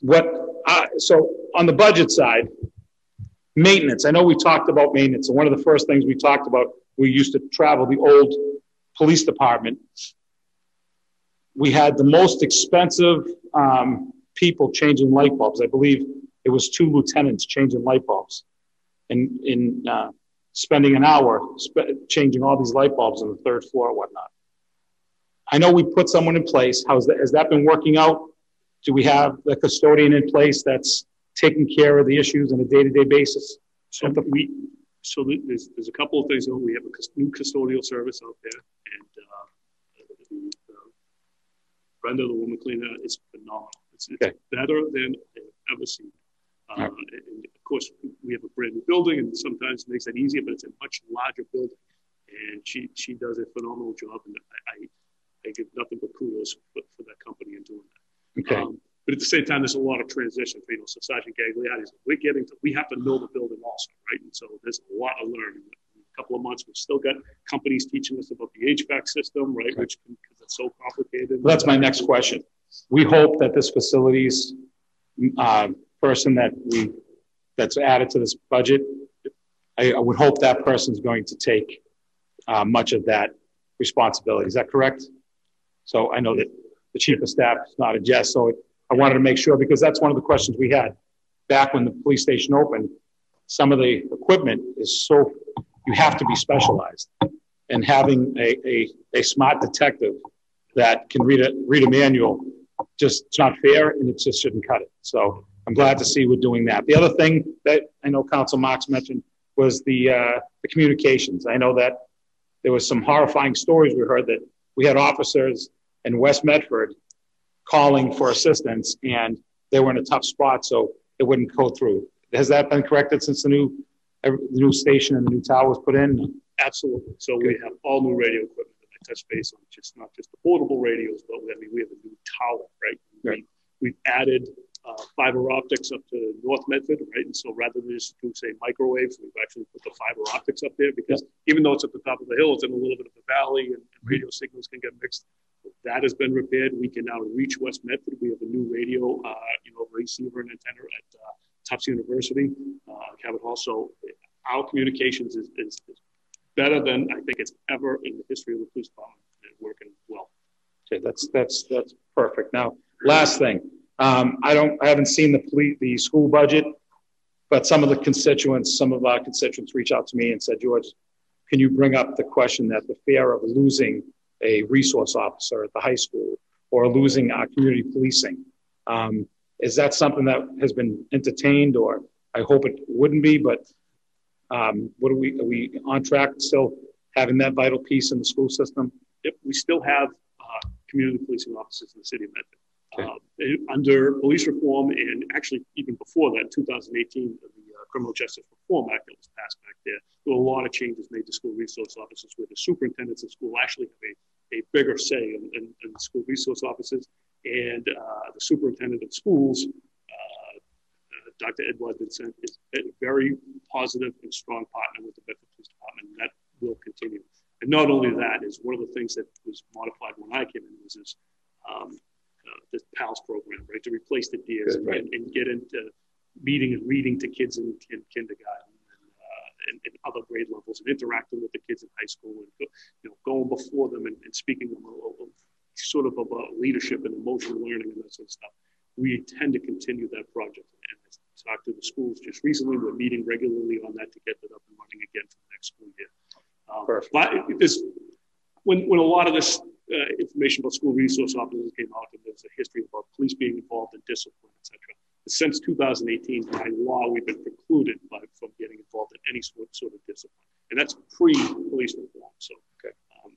What, uh, so on the budget side, maintenance, I know we talked about maintenance, and one of the first things we talked about, we used to travel the old police department. We had the most expensive, um, people changing light bulbs. I believe it was two lieutenants changing light bulbs. And in, uh, spending an hour sp- changing all these light bulbs on the third floor and whatnot. I know we put someone in place. How's that, has that been working out? Do we have the custodian in place that's taking care of the issues on a day-to-day basis? So we, so there's, there's a couple of things. We have a new custodial service out there and, uh, the, uh, Brenda, the woman cleaner, is phenomenal. It's, it's better than I've ever seen. Uh, Alright. and of course, we have a brand new building and sometimes it makes that easier, but it's a much larger building. And she, she does a phenomenal job and I, I, I give nothing but kudos for, for that company and doing that. Okay, Um, but at the same time, there's a lot of transition you know, so Sergeant Gagliardi, is- we're getting to, we have to know the building also, right? And so there's a lot of learning. In a couple of months, we've still got companies teaching us about the HVAC system, right? Okay. Which, because it's so complicated. Well, that's my next question. We hope that this facilities, uh, person that we, that's added to this budget, I, I would hope that person's going to take, uh, much of that responsibility. Is that correct? So I know that the chief of staff nodded yes, so I wanted to make sure, because that's one of the questions we had back when the police station opened. Some of the equipment is so, you have to be specialized. And having a, a, a smart detective that can read a, read a manual, just, it's not fair and it just shouldn't cut it. So I'm glad to see we're doing that. The other thing that I know Council Marks mentioned was the, uh, the communications. I know that there was some horrifying stories we heard that we had officers in West Medford calling for assistance and they were in a tough spot, so it wouldn't go through. Has that been corrected since the new, the new station and the new tower was put in? Absolutely. So we have all new radio equipment that I touch base on, just not just the portable radios, but we, I mean, we have a new tower, right? Right. We, we've added uh, fiber optics up to North Medford, right? And so rather than just do say microwaves, we've actually put the fiber optics up there because even though it's at the top of the hill, it's in a little bit of a valley and, and radio signals can get mixed. That has been repaired. We can now reach West Medford. We have a new radio, uh, you know, receiver and antenna at uh, Tufts University, uh, Cabot Hall. So our communications is, is, is better than I think it's ever in the history of the police department working well. Okay, that's, that's, that's perfect. Now, last thing, um, I don't, I haven't seen the police, the school budget, but some of the constituents, some of our constituents reached out to me and said, George, can you bring up the question that the fear of losing a resource officer at the high school or losing our community policing? Um, is that something that has been entertained or I hope it wouldn't be, but um, what are we, are we on track still having that vital piece in the school system? Yep, we still have uh, community policing officers in the city of Medford. Okay. Uh, under police reform, and actually even before that, 2018, the uh, Criminal Justice Reform Act that was passed back there, there were a lot of changes made to school resource officers where the superintendents of school actually have a, a bigger say in, in, in school resource officers. And uh, the superintendent of schools, uh, uh, Dr. Edouard-Vincent, is a very positive and strong partner with the Medford Police Department, and that will continue. And not only that is one of the things that was modified when I came in was this, um, uh, this PALS program, right, to replace the Good, right. and, and get into meeting and reading to kids in, in kindergarten and, uh, and, and other grade levels and interacting with the kids in high school and go, you know going before them and, and speaking them of, sort of about leadership and emotional learning and that sort of stuff. We intend to continue that project and I talked to the schools just recently. We're meeting regularly on that to get that up and running again for the next school year. Um, Perfect. but this, when, when a lot of this uh, information about school resource officers came out, and there's a history about police being involved in discipline, et cetera. Since 2018, by law, we've been precluded by, from getting involved in any sort, sort of discipline, and that's pre-police reform. So, Okay. um,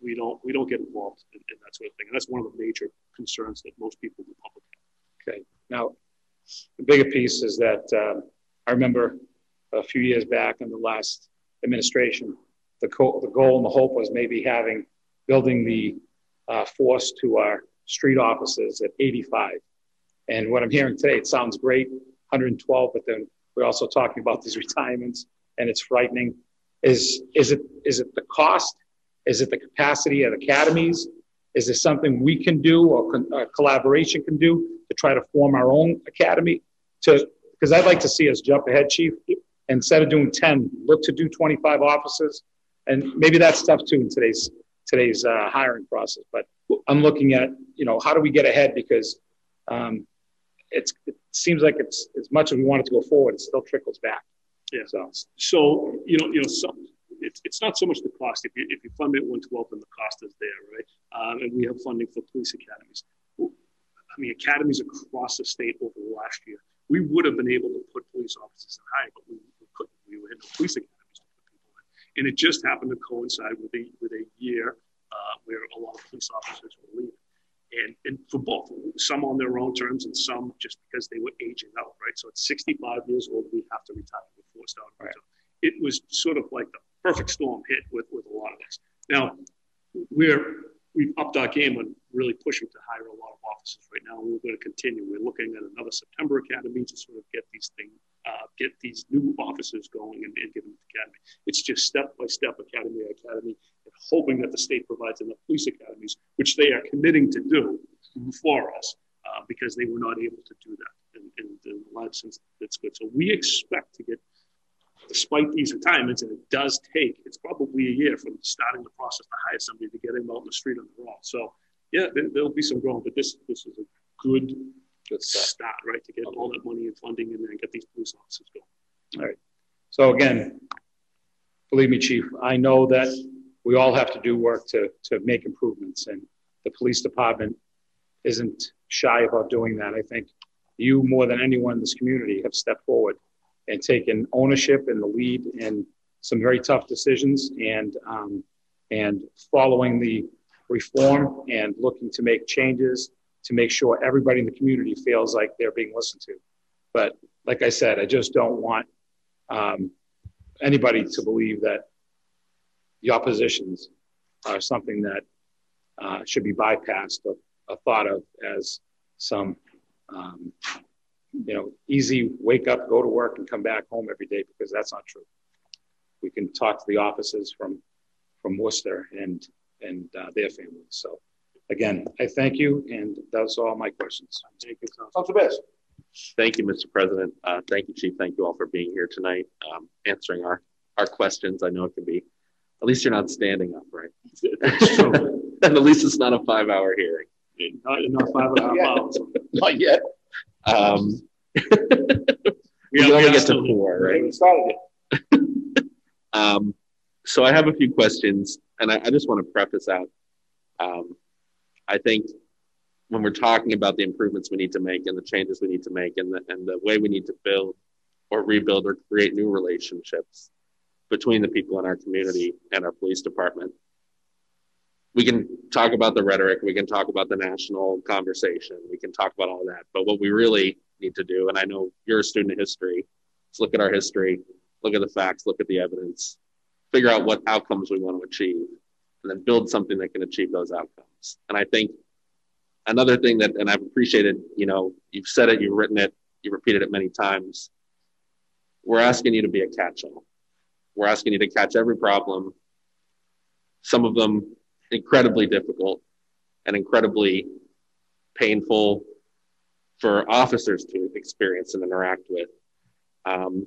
we don't we don't get involved in, in that sort of thing, and that's one of the major concerns that most people in the public have. Okay. Now, the bigger piece is that um, I remember a few years back in the last administration, the, co- the goal and the hope was maybe having building the uh, force to our street offices at 85. And what I'm hearing today, it sounds great, 112, but then we're also talking about these retirements, and it's frightening. Is is it is it the cost? Is it the capacity of academies? Is there something we can do or con- uh, collaboration can do to try to form our own academy to, because I'd like to see us jump ahead, chief. Instead of doing 10, look to do 25 offices. And maybe that's tough too in today's, today's uh, hiring process. But I'm looking at, you know, how do we get ahead? Because um, it seems like it's as much as we want it to go forward, it still trickles back. Yeah. So, so you know, you know, some, it's, it's not so much the cost. If you, if you fund it 112, then the cost is there, right? Um, and we have funding for police academies. I mean, academies across the state over the last year. We would have been able to put police officers in high, but we, we couldn't. We had no police academies to put people in. And it just happened to coincide with a, with a year uh, where a lot of police officers were leaving. And, and for both, some on their own terms and some just because they were aging out, right? So at 65 years old, we have to retire. We're forced out. Right. It was sort of like the perfect storm hit with, with a lot of us. Now, we're we've upped our game on really pushing to hire a lot of officers right now, and we're going to continue. We're looking at another September academy to sort of get these things, uh, get these new officers going and, and get them to the academy. It's just step by step, academy by academy, and hoping that the state provides enough police academies, which they are committing to do for us, uh, because they were not able to do that in, in, in lot of sense. That's good. So we expect to get despite these retirements, and it does take, it's probably a year from starting the process to hire somebody to get him out in the street on the road. So, yeah, there, will be some growth, but this this is a good, good start, right, to get all that money and funding and then get these police officers going. All right. So, again, believe me, Chief, I know that we all have to do work to, to make improvements, and the police department isn't shy about doing that. I think you, more than anyone in this community, have stepped forward and taken ownership and the lead in some very tough decisions and um, and following the reform and looking to make changes to make sure everybody in the community feels like they're being listened to. But like I said, I just don't want um, anybody to believe that the oppositions are something that uh, should be bypassed or, or, thought of as some um, you know, easy wake up, go to work, and come back home every day because that's not true. We can talk to the offices from from Worcester and and uh, their families. So, again, I thank you, and those are all my questions. Thank you, Councilor Bears. Thank you, Mr. President. Uh, thank you, Chief. Thank you all for being here tonight, um, answering our our questions. I know it can be. At least you're not standing up, right? and at least it's not a five-hour hearing. Not, not five and a half hours. Not yet. Um, we only get to four, right? We started um, so I have a few questions, and I, I just want to preface out. Um, I think when we're talking about the improvements we need to make and the changes we need to make and the, and the way we need to build or rebuild or create new relationships between the people in our community and our police department, we can talk about the rhetoric, we can talk about the national conversation, we can talk about all that. But what we really need to do, and I know you're a student of history, let's look at our history, look at the facts, look at the evidence, figure out what outcomes we want to achieve, and then build something that can achieve those outcomes. And I think another thing that, and I've appreciated, you know, you've said it, you've written it, you've repeated it many times. We're asking you to be a catch all. We're asking you to catch every problem, some of them incredibly difficult and incredibly painful for officers to experience and interact with. Um,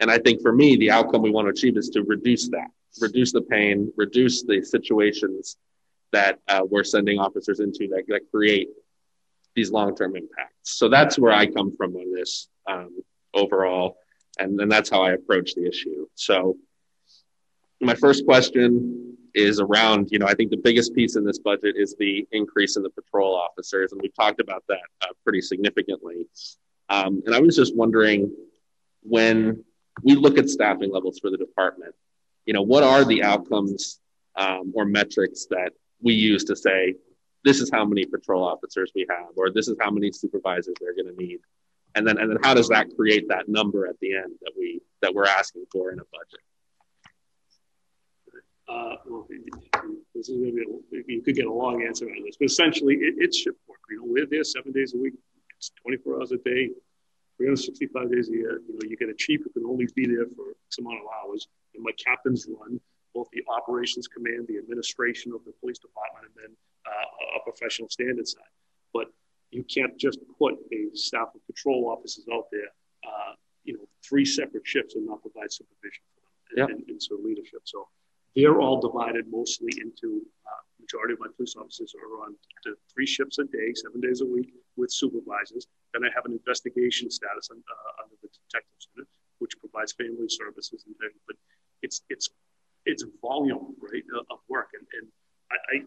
and I think for me, the outcome we want to achieve is to reduce that, reduce the pain, reduce the situations that uh, we're sending officers into that, that create these long-term impacts. So that's where I come from on this um, overall, and, and that's how I approach the issue. So my first question is around, you know, I think the biggest piece in this budget is the increase in the patrol officers, and we've talked about that uh, pretty significantly. Um, and I was just wondering when we look at staffing levels for the department, you know, what are the outcomes um, or metrics that we use to say this is how many patrol officers we have, or this is how many supervisors they're going to need, and then and then how does that create that number at the end that we that we're asking for in a budget? Uh, well, this is going to be a, you could get a long answer on this, but essentially it, it's shift work. You know, we're there seven days a week. It's 24 hours a day, 365 days a year. You know, you get a chief who can only be there for X amount of hours. And my captains run both the operations command, the administration of the police department, and then uh, a professional standard side. But you can't just put a staff of patrol officers out there, uh, you know, three separate shifts and not provide supervision for them and, and, and so leadership. So they're all divided mostly into uh, majority of my police officers are on three shifts a day, seven days a week with supervisors. Then I have an investigation status on, uh, under the detectives unit, which provides family services and things. But it's it's it's volume, right, of work, and and I, I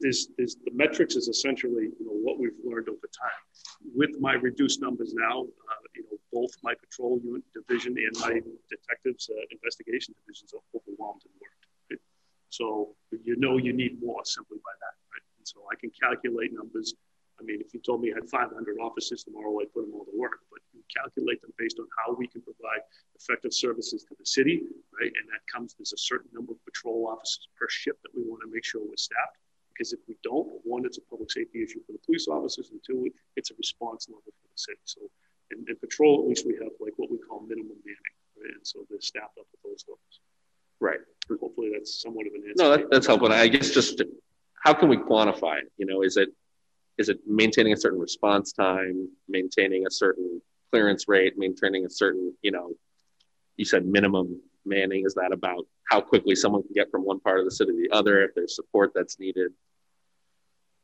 there's, there's the metrics is essentially you know what we've learned over time. With my reduced numbers now, uh, you know both my patrol unit division and my detectives uh, investigation divisions are overwhelmed in work. Right? So you know you need more simply by that, right? And so I can calculate numbers. I mean, if you told me I had 500 officers tomorrow, I'd put them all to work. But you calculate them based on how we can provide effective services to the city, right? And that comes, there's a certain number of patrol officers per ship that we want to make sure we're staffed because if we don't, one, it's a public safety issue for the police officers, and two, it's a response level for the city. So in, in patrol, at least we have like what we call minimum manning, right? And so they're staffed up at those levels. Right. Hopefully that's somewhat of an answer. No, that, that's helpful. I guess just how can we quantify it? You know, is it is it maintaining a certain response time, maintaining a certain clearance rate, maintaining a certain, you know, you said minimum manning. Is that about how quickly someone can get from one part of the city to the other if there's support that's needed?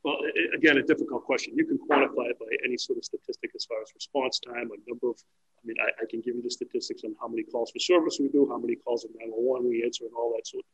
Well, it, again, a difficult question. You can quantify it by any sort of statistic as far as response time, a number of, I mean, I, I can give you the statistics on how many calls for service we do, how many calls of 911 we answer, and all that sort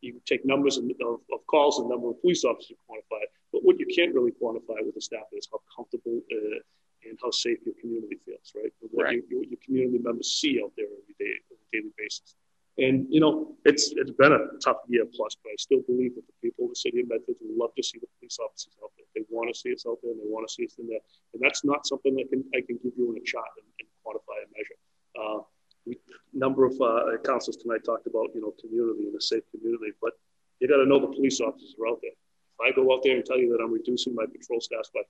you take numbers of, of, calls and number of police officers to quantify it. But what you can't really quantify with the staff is how comfortable uh, and how safe your community feels, right? What right. your, your community members see out there every day on a daily basis. And you know, it's it's been a tough year plus, but I still believe that the people of the city of Medford would love to see the police officers out there. They want to see us out there, and they want to see us in there. And that's not something that can I can give you in a chart and, and quantify and measure. Uh, we, number of uh, councils tonight talked about you know community and a safe community, but you got to know the police officers are out there. If I go out there and tell you that I'm reducing my patrol staff by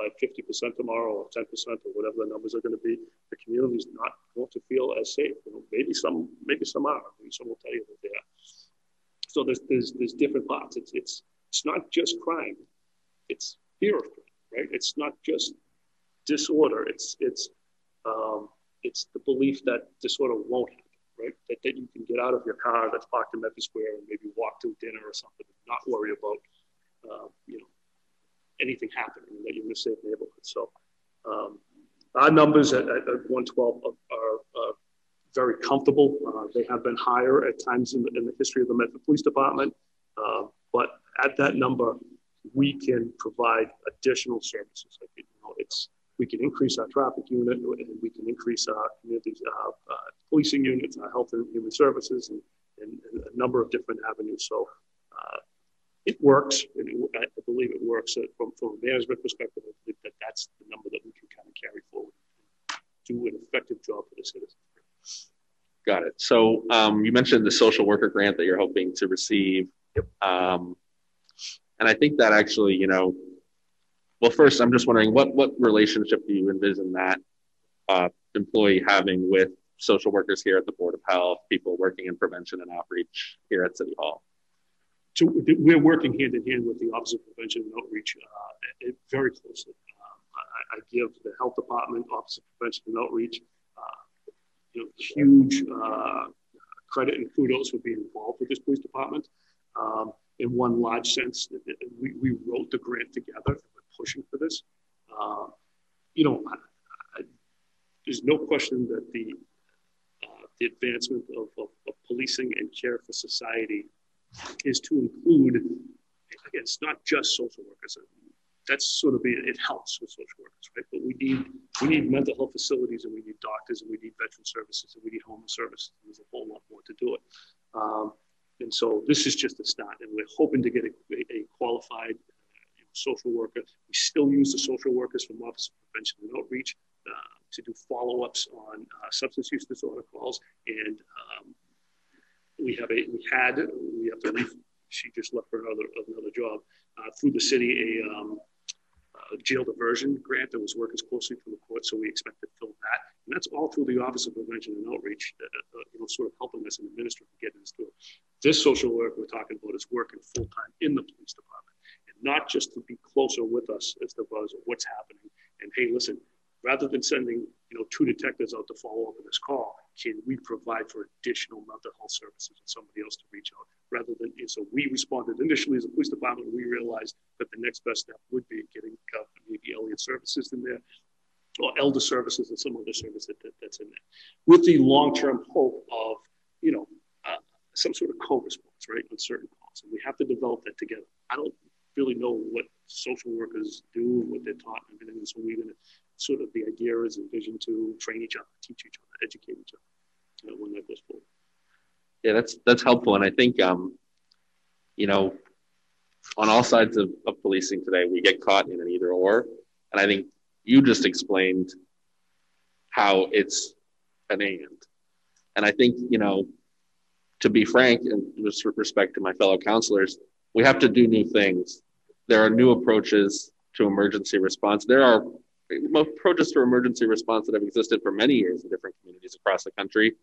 by 50% tomorrow or 10% or whatever the numbers are going to be, the community is not going to feel as safe. You know, maybe some, maybe some are. Maybe some will tell you that they are. So there's, there's, there's different parts. It's, it's, it's not just crime. It's fear of crime, right? It's not just disorder. It's, it's, um, it's the belief that disorder won't happen, right? That, that you can get out of your car that's parked in Medford Square and maybe walk to dinner or something and not worry about, uh, you know, anything happening that you're in a safe neighborhood. So um, our numbers at, at 112 are, very comfortable. Uh, they have been higher at times in the, in the history of the Medford Police Department, uh, but at that number, we can provide additional services. Like, you know, it's we can increase our traffic unit, and we can increase our community uh, policing units, our health and human services, and, and, and a number of different avenues. So uh, it works. And it, I believe it works uh, from, from a management perspective. I believe that that's the number that we can kind of carry forward do an effective job for the citizens. Got it. So um, you mentioned the social worker grant that you're hoping to receive. Yep. Um, and I think that actually, you know, well, first, I'm just wondering what what relationship do you envision that uh, employee having with social workers here at the Board of Health, people working in prevention and outreach here at City Hall? So we're working hand in hand with the Office of Prevention and Outreach uh, very closely. Uh, I, I, give the Health Department, Office of Prevention and Outreach, uh, you know, huge uh, credit and kudos for being involved with this police department. Um, in one large sense, we, we wrote the grant together. and We're pushing for this. Uh, you know, I, I, there's no question that the uh, the advancement of, of, of policing and care for society is to include, again, it's not just social workers. That's sort of it, it helps with social workers, right? But we need we need mental health facilities and we need doctors and we need veteran services and we need homeless services. There's a whole lot more to do it. Um, and so this is just a start, and we're hoping to get a, a qualified uh, social worker. We still use the social workers from Office of Prevention and Outreach uh, to do follow-ups on uh, substance use disorder calls, and um, we have a we had She just left for another another job uh, through the city a um, uh, jail diversion grant that was working closely through the court. So we expect to fill that, and that's all through the Office of Prevention and Outreach. Uh, uh you know, sort of helping us and administrative getting us through. This social work we're talking about is working full time in the police department, and not just to be closer with us as to what's happening. And hey, listen, rather than sending you know two detectives out to follow up on this call, can we provide for additional mental health services and somebody else to reach out rather than so we responded initially as a police department. We realized that the next best step would be getting uh, maybe Eliot Services in there or elder services and some other service that, that, that's in there with the long-term hope of you know uh, some sort of co-response right on certain calls and we have to develop that together. I don't really know what social workers do and what they're taught and everything. So we're going to sort of the idea is and vision to train each other teach each other educate each other when that goes forward. Yeah that's that's helpful. And i think um you know on all sides of, of policing today we get caught in an either or and i think you just explained how it's an and. And I think, you know, to be frank, and with respect to my fellow counselors, we have to do new things. There are new approaches to emergency response. There are approaches to emergency response that have existed for many years in different communities across the country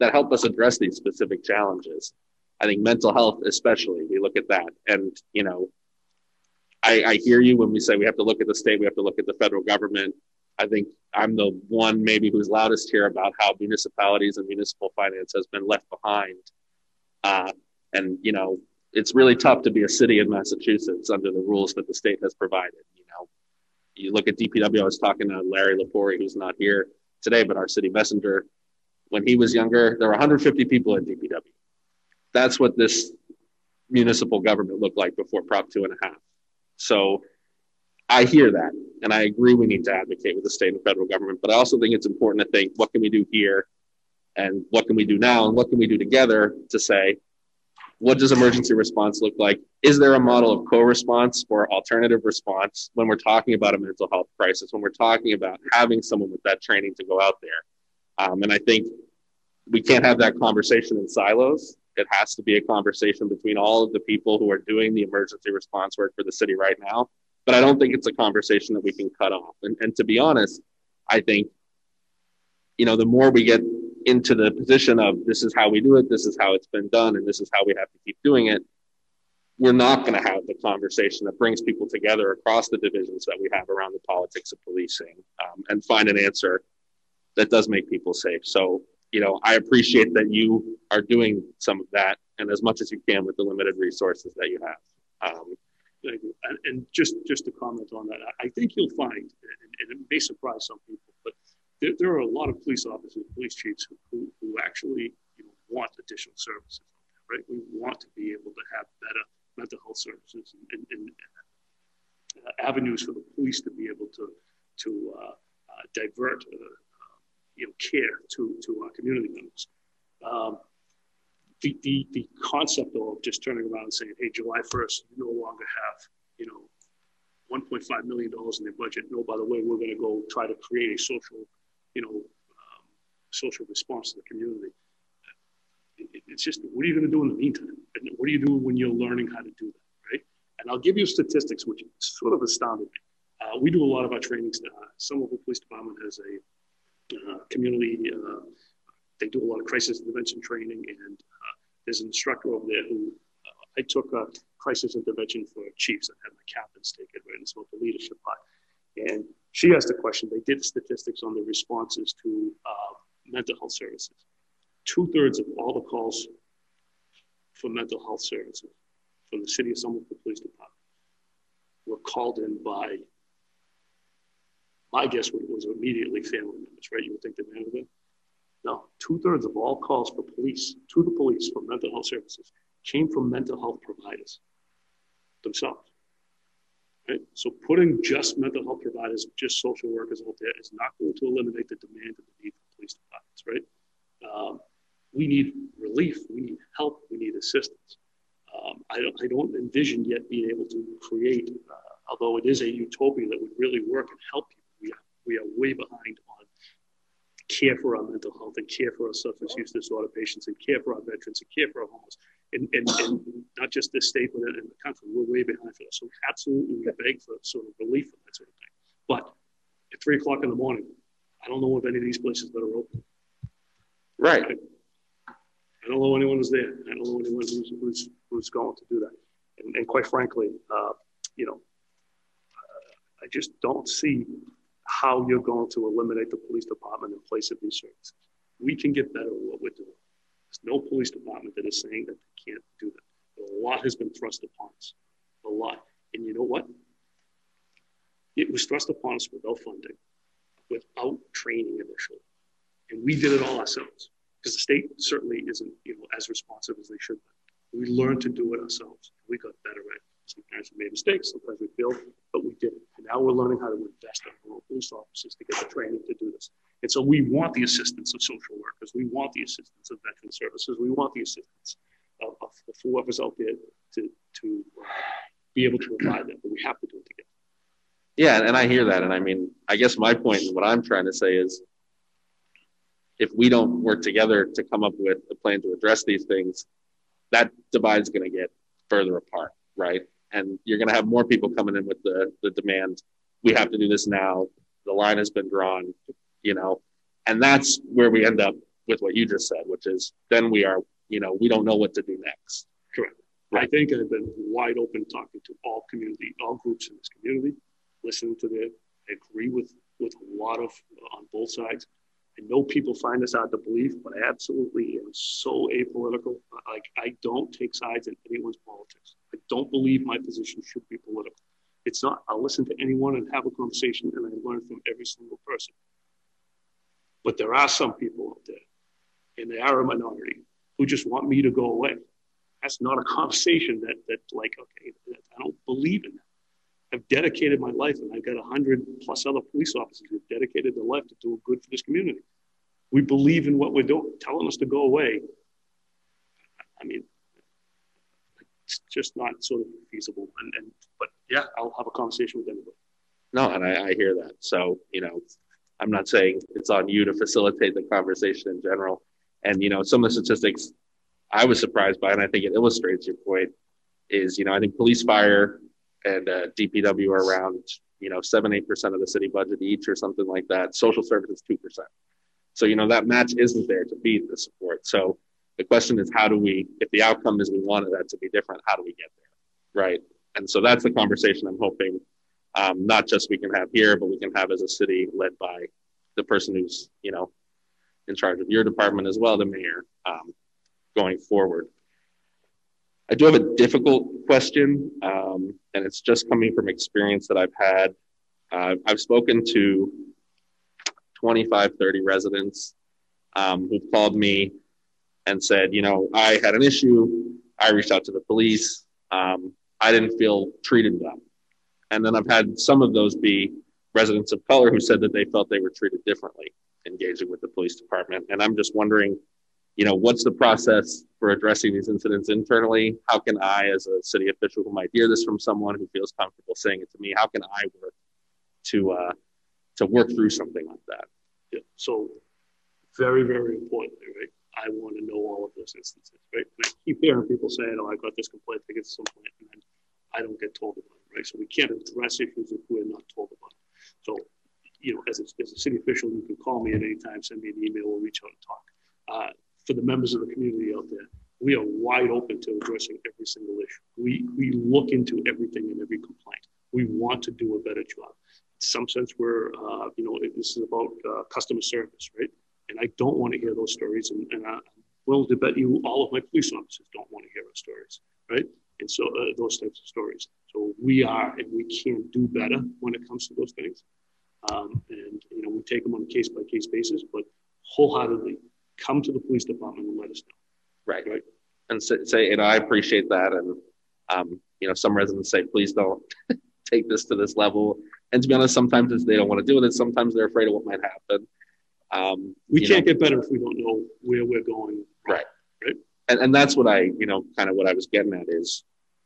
that help us address these specific challenges. I think mental health, especially, we look at that. And, you know, I, I hear you when we say we have to look at the state, we have to look at the federal government. I think I'm the one maybe who's loudest here about how municipalities and municipal finance has been left behind. Uh, and you know, it's really tough to be a city in Massachusetts under the rules that the state has provided. You know, you look at DPW. I was talking to Larry Lepori, who's not here today, but our city messenger. When he was younger, there were 150 people at DPW. That's what this municipal government looked like before Prop two and a half. So I hear that, and I agree we need to advocate with the state and federal government. But I also think it's important to think what can we do here, and what can we do now, and what can we do together to say what does emergency response look like? Is there a model of co-response or alternative response when we're talking about a mental health crisis? When we're talking about having someone with that training to go out there, um, and I think we can't have that conversation in silos. It has to be a conversation between all of the people who are doing the emergency response work for the city right now. But I don't think it's a conversation that we can cut off. And, and to be honest, I think, you know, the more we get into the position of this is how we do it, this is how it's been done, and this is how we have to keep doing it, we're not going to have the conversation that brings people together across the divisions that we have around the politics of policing um, and find an answer that does make people safe. So you know, I appreciate that you are doing some of that and as much as you can with the limited resources that you have. Um, and, just just to comment on that, I think you'll find, and, it may surprise some people, but there, there, are a lot of police officers, police chiefs who, who, who actually you know, want additional services. Right? We want to be able to have better mental health services and, and uh, avenues for the police to be able to to uh, uh, divert uh, you know, care to, to our community members. Um, the, the, the concept though of just turning around and saying, hey, July 1st, you no longer have, you know, $1.5 million in their budget. No, by the way, we're going to go try to create a social, you know, um, social response to the community. It, it's just, what are you going to do in the meantime? And what do you do when you're learning how to do that, right? And I'll give you statistics, which sort of astounded me. Uh, we do a lot of our trainings. Uh, the Police Department has a community. Uh, they do a lot of crisis intervention training, and uh, there's an instructor over there who I took a crisis intervention for chiefs and had my captains take it, right? And so the leadership part. And she asked a question. They did statistics on the responses to uh, mental health services. Two thirds of all the calls for mental health services from the city of Somerville Police Department were called in by my guess was immediately family members, right? You would think they have been. No, two thirds of all calls for police to the police for mental health services came from mental health providers themselves. Right? So putting just mental health providers, just social workers out there is not going to eliminate the demand and the need for police departments, right? Um, we need relief, we need help, we need assistance. Um, I, don't, I don't envision yet being able to create, uh, although it is a utopia that would really work and help we are way behind on care for our mental health and care for our substance use disorder patients and care for our veterans and care for our homeless. And, and, and not just this state, but in the country, we're way behind for that. So absolutely, we beg for sort of relief from that sort of thing. But at three o'clock in the morning, I don't know of any of these places that are open. Right. I don't know anyone who's there. I don't know anyone who's, who's, who's going to do that. And, and quite frankly, uh, you know, I just don't see how you're going to eliminate the police department in place of these services. We can get better at what we're doing. There's no police department that is saying that they can't do that. A lot has been thrust upon us. A lot. And you know what? It was thrust upon us without funding, without training initially. And we did it all ourselves because the state certainly isn't you know, as responsive as they should be. We learned to do it ourselves. We got better at it. Sometimes we made mistakes, sometimes we failed, but we did it. And now we're learning how to invest in our police officers to get the training to do this. And so we want the assistance of social workers. We want the assistance of veteran services. We want the assistance of, of whoever's out there to, to uh, be able to provide that. But we have to do it together. Yeah, and I hear that. And I mean, I guess my point and what I'm trying to say is if we don't work together to come up with a plan to address these things, that divide's going to get further apart, right? And you're going to have more people coming in with the, the demand. We have to do this now. The line has been drawn, you know, and that's where we end up with what you just said, which is then we are, you know, we don't know what to do next. Correct. Right. I think I've been wide open talking to all community, all groups in this community, listening to their, agree with with a lot of uh, on both sides. I know people find this hard to believe, but I absolutely am so apolitical. Like I don't take sides in anyone's politics. I don't believe my position should be political. It's not. I'll listen to anyone and have a conversation, and I learn from every single person. But there are some people out there, and they are a minority, who just want me to go away. That's not a conversation that that like okay, I don't believe in that. I've dedicated my life, and I've got 100 plus other police officers who've dedicated their life to do good for this community. We believe in what we're doing. Telling us to go away, I mean, it's just not sort of feasible. And, and but yeah, I'll have a conversation with anybody. No, and I, I hear that. So you know, I'm not saying it's on you to facilitate the conversation in general. And you know, some of the statistics I was surprised by, and I think it illustrates your point, is you know, I think police fire and uh, DPW are around you know seven eight percent of the city budget each or something like that. Social services two percent. So you know that match isn't there to beat the support. So the question is, how do we, if the outcome is we wanted that to be different, how do we get there, right? And so that's the conversation I'm hoping um, not just we can have here, but we can have as a city led by the person who's you know in charge of your department as well, the mayor, um, going forward. I do have a difficult question, um, and it's just coming from experience that I've had. Uh, I've spoken to 25, 30 residents um, who've called me and said, you know, I had an issue. I reached out to the police. Um, I didn't feel treated well. And then I've had some of those be residents of color who said that they felt they were treated differently engaging with the police department. And I'm just wondering, you know, what's the process for addressing these incidents internally? How can I, as a city official who might hear this from someone who feels comfortable saying it to me, how can I work to uh, to work through something like that? Yeah. So, very, very importantly, right? I want to know all of those instances, right? And I keep hearing people saying, "Oh, I got this complaint against some point," and then I don't get told about it, right? So we can't address issues if we're not told about it. So, you know, as a, as a city official, you can call me at any time, send me an email, or reach out and talk. Uh, for the members of the community out there, we are wide open to addressing every single issue. We, we look into everything and every complaint. We want to do a better job. In some sense, we're, uh, you know, this is about uh, customer service, right? And I don't want to hear those stories. And, and I'm willing to bet you all of my police officers don't want to hear those stories, right? And so uh, those types of stories. So we are, and we can do better when it comes to those things. Um, and, you know, we take them on a case by case basis, but wholeheartedly come to the police department and let us know. Right. Right. And say, and I appreciate that. And, um, you know, some residents say, please don't take this to this level. And to be honest, sometimes they don't want to do it. And Sometimes they're afraid of what might happen. Um, we can't know, get better if we don't know where we're going. Right. Right. And, and that's what I, you know, kind of what I was getting at is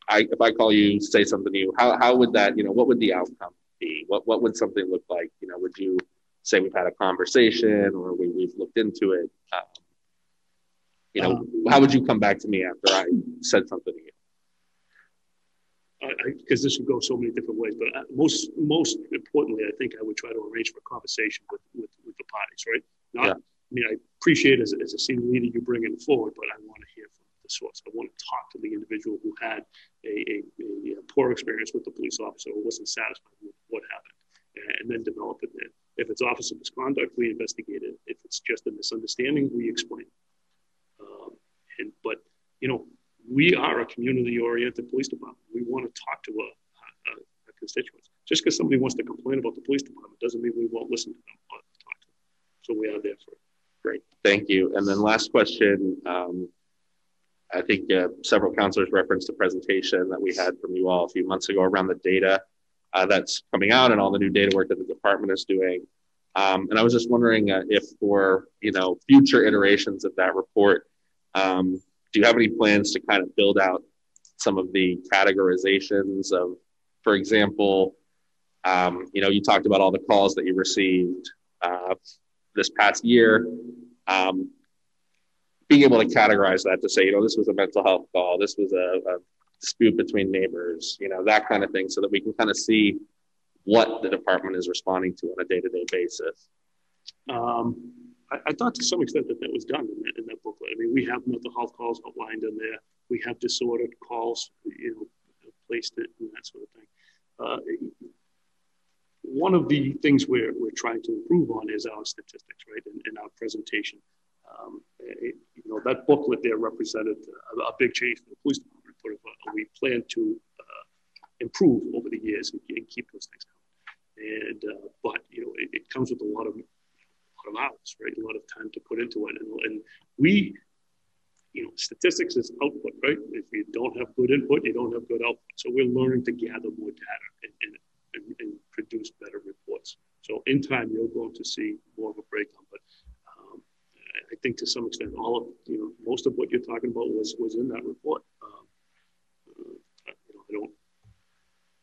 I, if I call you, say something to you, how, how would that, you know, what would the outcome be? What, what would something look like? You know, would you say we've had a conversation or we, we've looked into it? Um, you know, um, how would you come back to me after I said something to you? Because this would go so many different ways, but uh, most most importantly, I think I would try to arrange for a conversation with with, with the parties, right? Not, yeah. I mean, I appreciate as, as a senior leader you bring it forward, but I want to hear from the source. I want to talk to the individual who had a, a, a poor experience with the police officer or wasn't satisfied with what happened and then develop it there. If it's officer misconduct, we investigate it. If it's just a misunderstanding, we explain. Um, and but you know, we are a community-oriented police department. We want to talk to a, a, a constituents. Just because somebody wants to complain about the police department doesn't mean we won't listen to them or talk to them. So we are there for it. Great, thank you. And then last question. Um, I think uh, several counselors referenced a presentation that we had from you all a few months ago around the data uh, that's coming out and all the new data work that the department is doing. Um, and I was just wondering uh, if for you know future iterations of that report, um, do you have any plans to kind of build out some of the categorizations of, for example, um, you know, you talked about all the calls that you received uh, this past year. Um, being able to categorize that to say, you know, this was a mental health call, this was a, a dispute between neighbors, you know, that kind of thing, so that we can kind of see what the department is responding to on a day-to-day basis. Um, I, I, thought to some extent that that was done in that, in that booklet. I mean, we have mental health calls outlined in there. We have disordered calls, you know, placed it and that sort of thing. Uh, one of the things we're, we're trying to improve on is our statistics, right, in our presentation. Um, it, you know, that booklet there represented a, a, big change for the police department, but we plan to uh, improve over the years and, and, keep those things going. And uh, but you know, it, it, comes with a lot of a lot of right? A lot of time to put into it, and, and we, you know, statistics is output, right? If you don't have good input, you don't have good output. So we're learning to gather more data and, and, and produce better reports. So in time, you're going to see more of a breakdown, but I think to some extent, all of you know, most of what you're talking about was was in that report. Um, uh, you know,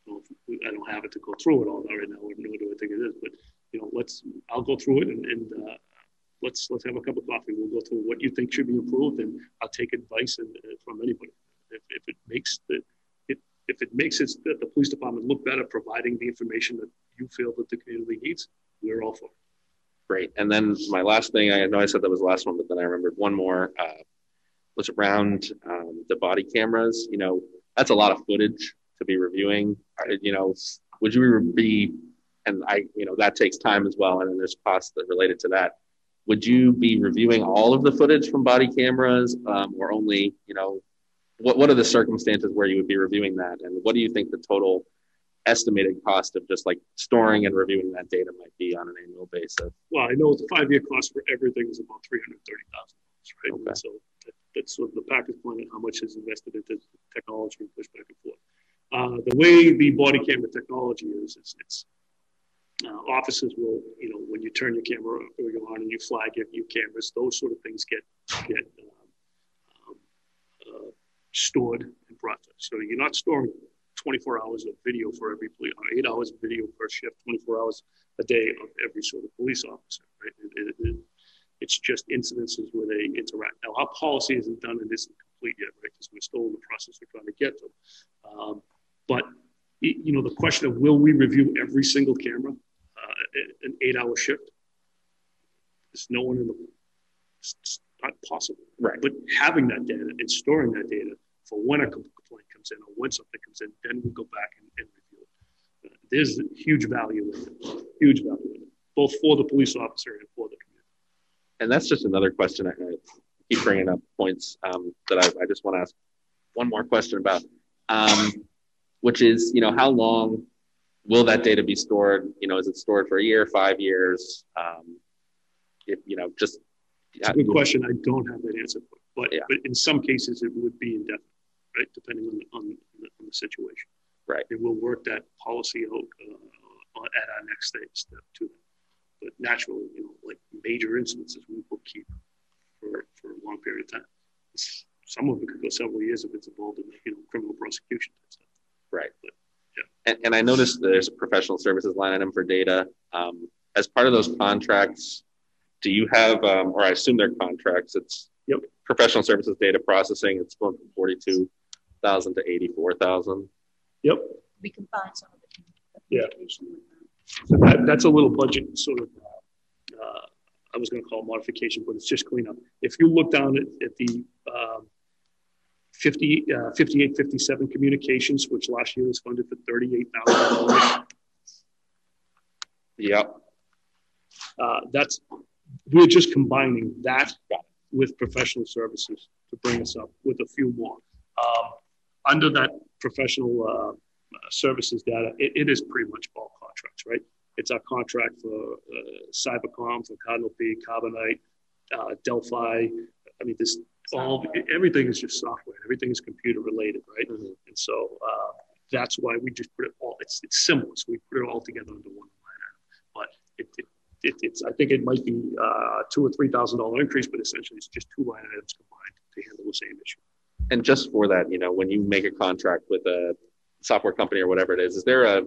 I don't, I don't have it to go through it all right now, nor do I think it is. But you know, let's I'll go through it and, and uh, let's let's have a cup of coffee. We'll go through what you think should be improved, and I'll take advice and, uh, from anybody. If, if it makes the if it makes it that the police department look better, providing the information that you feel that the community needs, we're all for it. Great. And then my last thing, I know I said that was the last one, but then I remembered one more uh, was around um, the body cameras. You know, that's a lot of footage to be reviewing. You know, would you be, and I, you know, that takes time as well, and then there's costs that related to that. Would you be reviewing all of the footage from body cameras, um, or only, you know, what what are the circumstances where you would be reviewing that, and what do you think the total estimated cost of just like storing and reviewing that data might be on an annual basis? Well, I know the five-year cost for everything is about three hundred thirty thousand dollars, right? Okay. So that, that's sort of the package plan and how much is invested into technology and push back and forth. Uh, the way the body camera technology is, is it's uh, offices will, you know, when you turn your camera on and you flag your, your cameras, those sort of things get get um, uh, stored and processed. So you're not storing 24 hours of video for every police, eight hours of video per shift, 24 hours a day of every sort of police officer, right? It, it, it, it's just incidences where they interact. Now, our policy isn't done and isn't complete yet, right? Because we're still in the process of trying to get to. Um, but you know, the question of will we review every single camera, uh, an eight-hour shift? There's no one in the. It's not possible, right? But having that data and storing that data for when a complaint comes in or when something comes in, then we go back and, and review it. Uh, there's huge value in it, huge value in it, both for the police officer and for the community. And that's just another question I, keep bringing up points um, that I, I, just want to ask one more question about, um, which is, you know, how long will that data be stored? You know, is it stored for a year, five years? Um, if, you know, just. It's a good question. I don't have that answer, but, yeah. but in some cases it would be indefinite right? Depending on the, on the, on the situation. Right. And we'll work that policy out uh, at our next step to them. But naturally, you know, like major incidences, we will keep for, for a long period of time. Some of it could go several years if it's involved in, you know, criminal prosecution type stuff. Right. But, yeah. And, and I noticed there's a professional services line item for data. Um, as part of those contracts, do you have, um, or I assume they're contracts, it's yep. professional services data processing, it's going from 42 thousand to eighty-four thousand. Yep. We can find some of the Yeah. So that, that's a little budget sort of, uh, I was going to call it modification, but it's just cleanup. If you look down at, at the um, 50, uh, 58, 57 communications, which last year was funded for $38,000. Yep. Uh, that's, we're just combining that with professional services to bring us up with a few more. Um, under that professional uh, services data, it, it is pretty much all contracts, right? It's our contract for uh, Cybercom, for Cardinal P, Carbonite, uh, Delphi. I mean, this all everything is just software. Everything is computer related, right? Mm-hmm. And so uh, that's why we just put it all. It's it's similar, so we put it all together under one line item. But it, it, it it's I think it might be uh, two or three thousand dollar increase, but essentially it's just two line items combined to handle the same issue. And just for that, you know, when you make a contract with a software company or whatever it is, is there a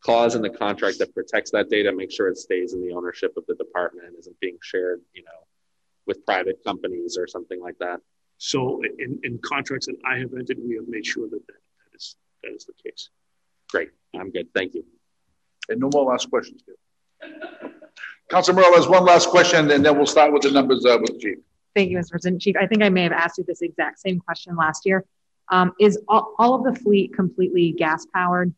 clause in the contract that protects that data, make sure it stays in the ownership of the department and isn't being shared, you know, with private companies or something like that? So in, in contracts that I have entered, we have made sure that that, that is that is the case. Great. I'm good. Thank you. And no more last questions. Council Morell has one last question, and then we'll start with the numbers uh, with the chief. Thank you, Mr. President. Chief, I think I may have asked you this exact same question last year. Um, is all, all, of the fleet completely gas powered?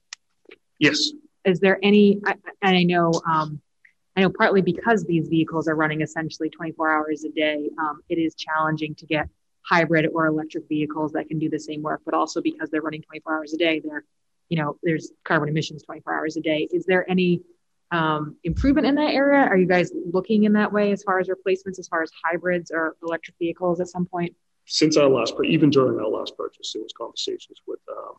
Yes. Is there any, I, and I know, um, I know partly because these vehicles are running essentially 24 hours a day, um, it is challenging to get hybrid or electric vehicles that can do the same work, but also because they're running 24 hours a day, they're, you know, there's carbon emissions 24 hours a day. Is there any um, improvement in that area? Are you guys looking in that way as far as replacements, as far as hybrids or electric vehicles at some point? Since our last, even during our last purchase, there was conversations with um,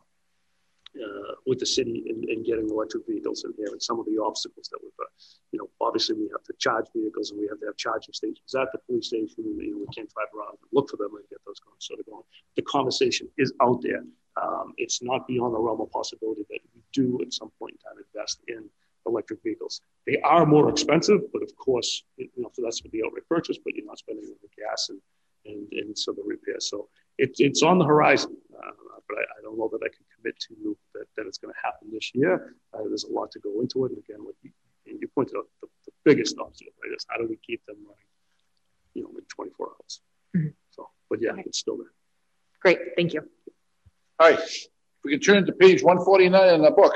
uh, with the city in, in, getting electric vehicles in here and some of the obstacles that we've, uh, you know, obviously we have to charge vehicles and we have to have charging stations at the police station. And, you know, we can't drive around and look for them and get those going. So going. The conversation is out there. Um, it's not beyond the realm of possibility that we do at some point in time invest in electric vehicles. They are more expensive, but of course, you know, so that's for the outright purchase, but you're not spending on the gas and, and, and so the repair. So it, it's on the horizon, uh, but I, I, don't know that I can commit to you that, that it's going to happen this year. Uh, there's a lot to go into it. And again, what you, you pointed out, the, the, biggest obstacle, right, is how do we keep them running, you know, in 24 hours. Mm-hmm. So, but yeah, okay. it's still there. Great, thank you. All right, we can turn to page 149 in the book.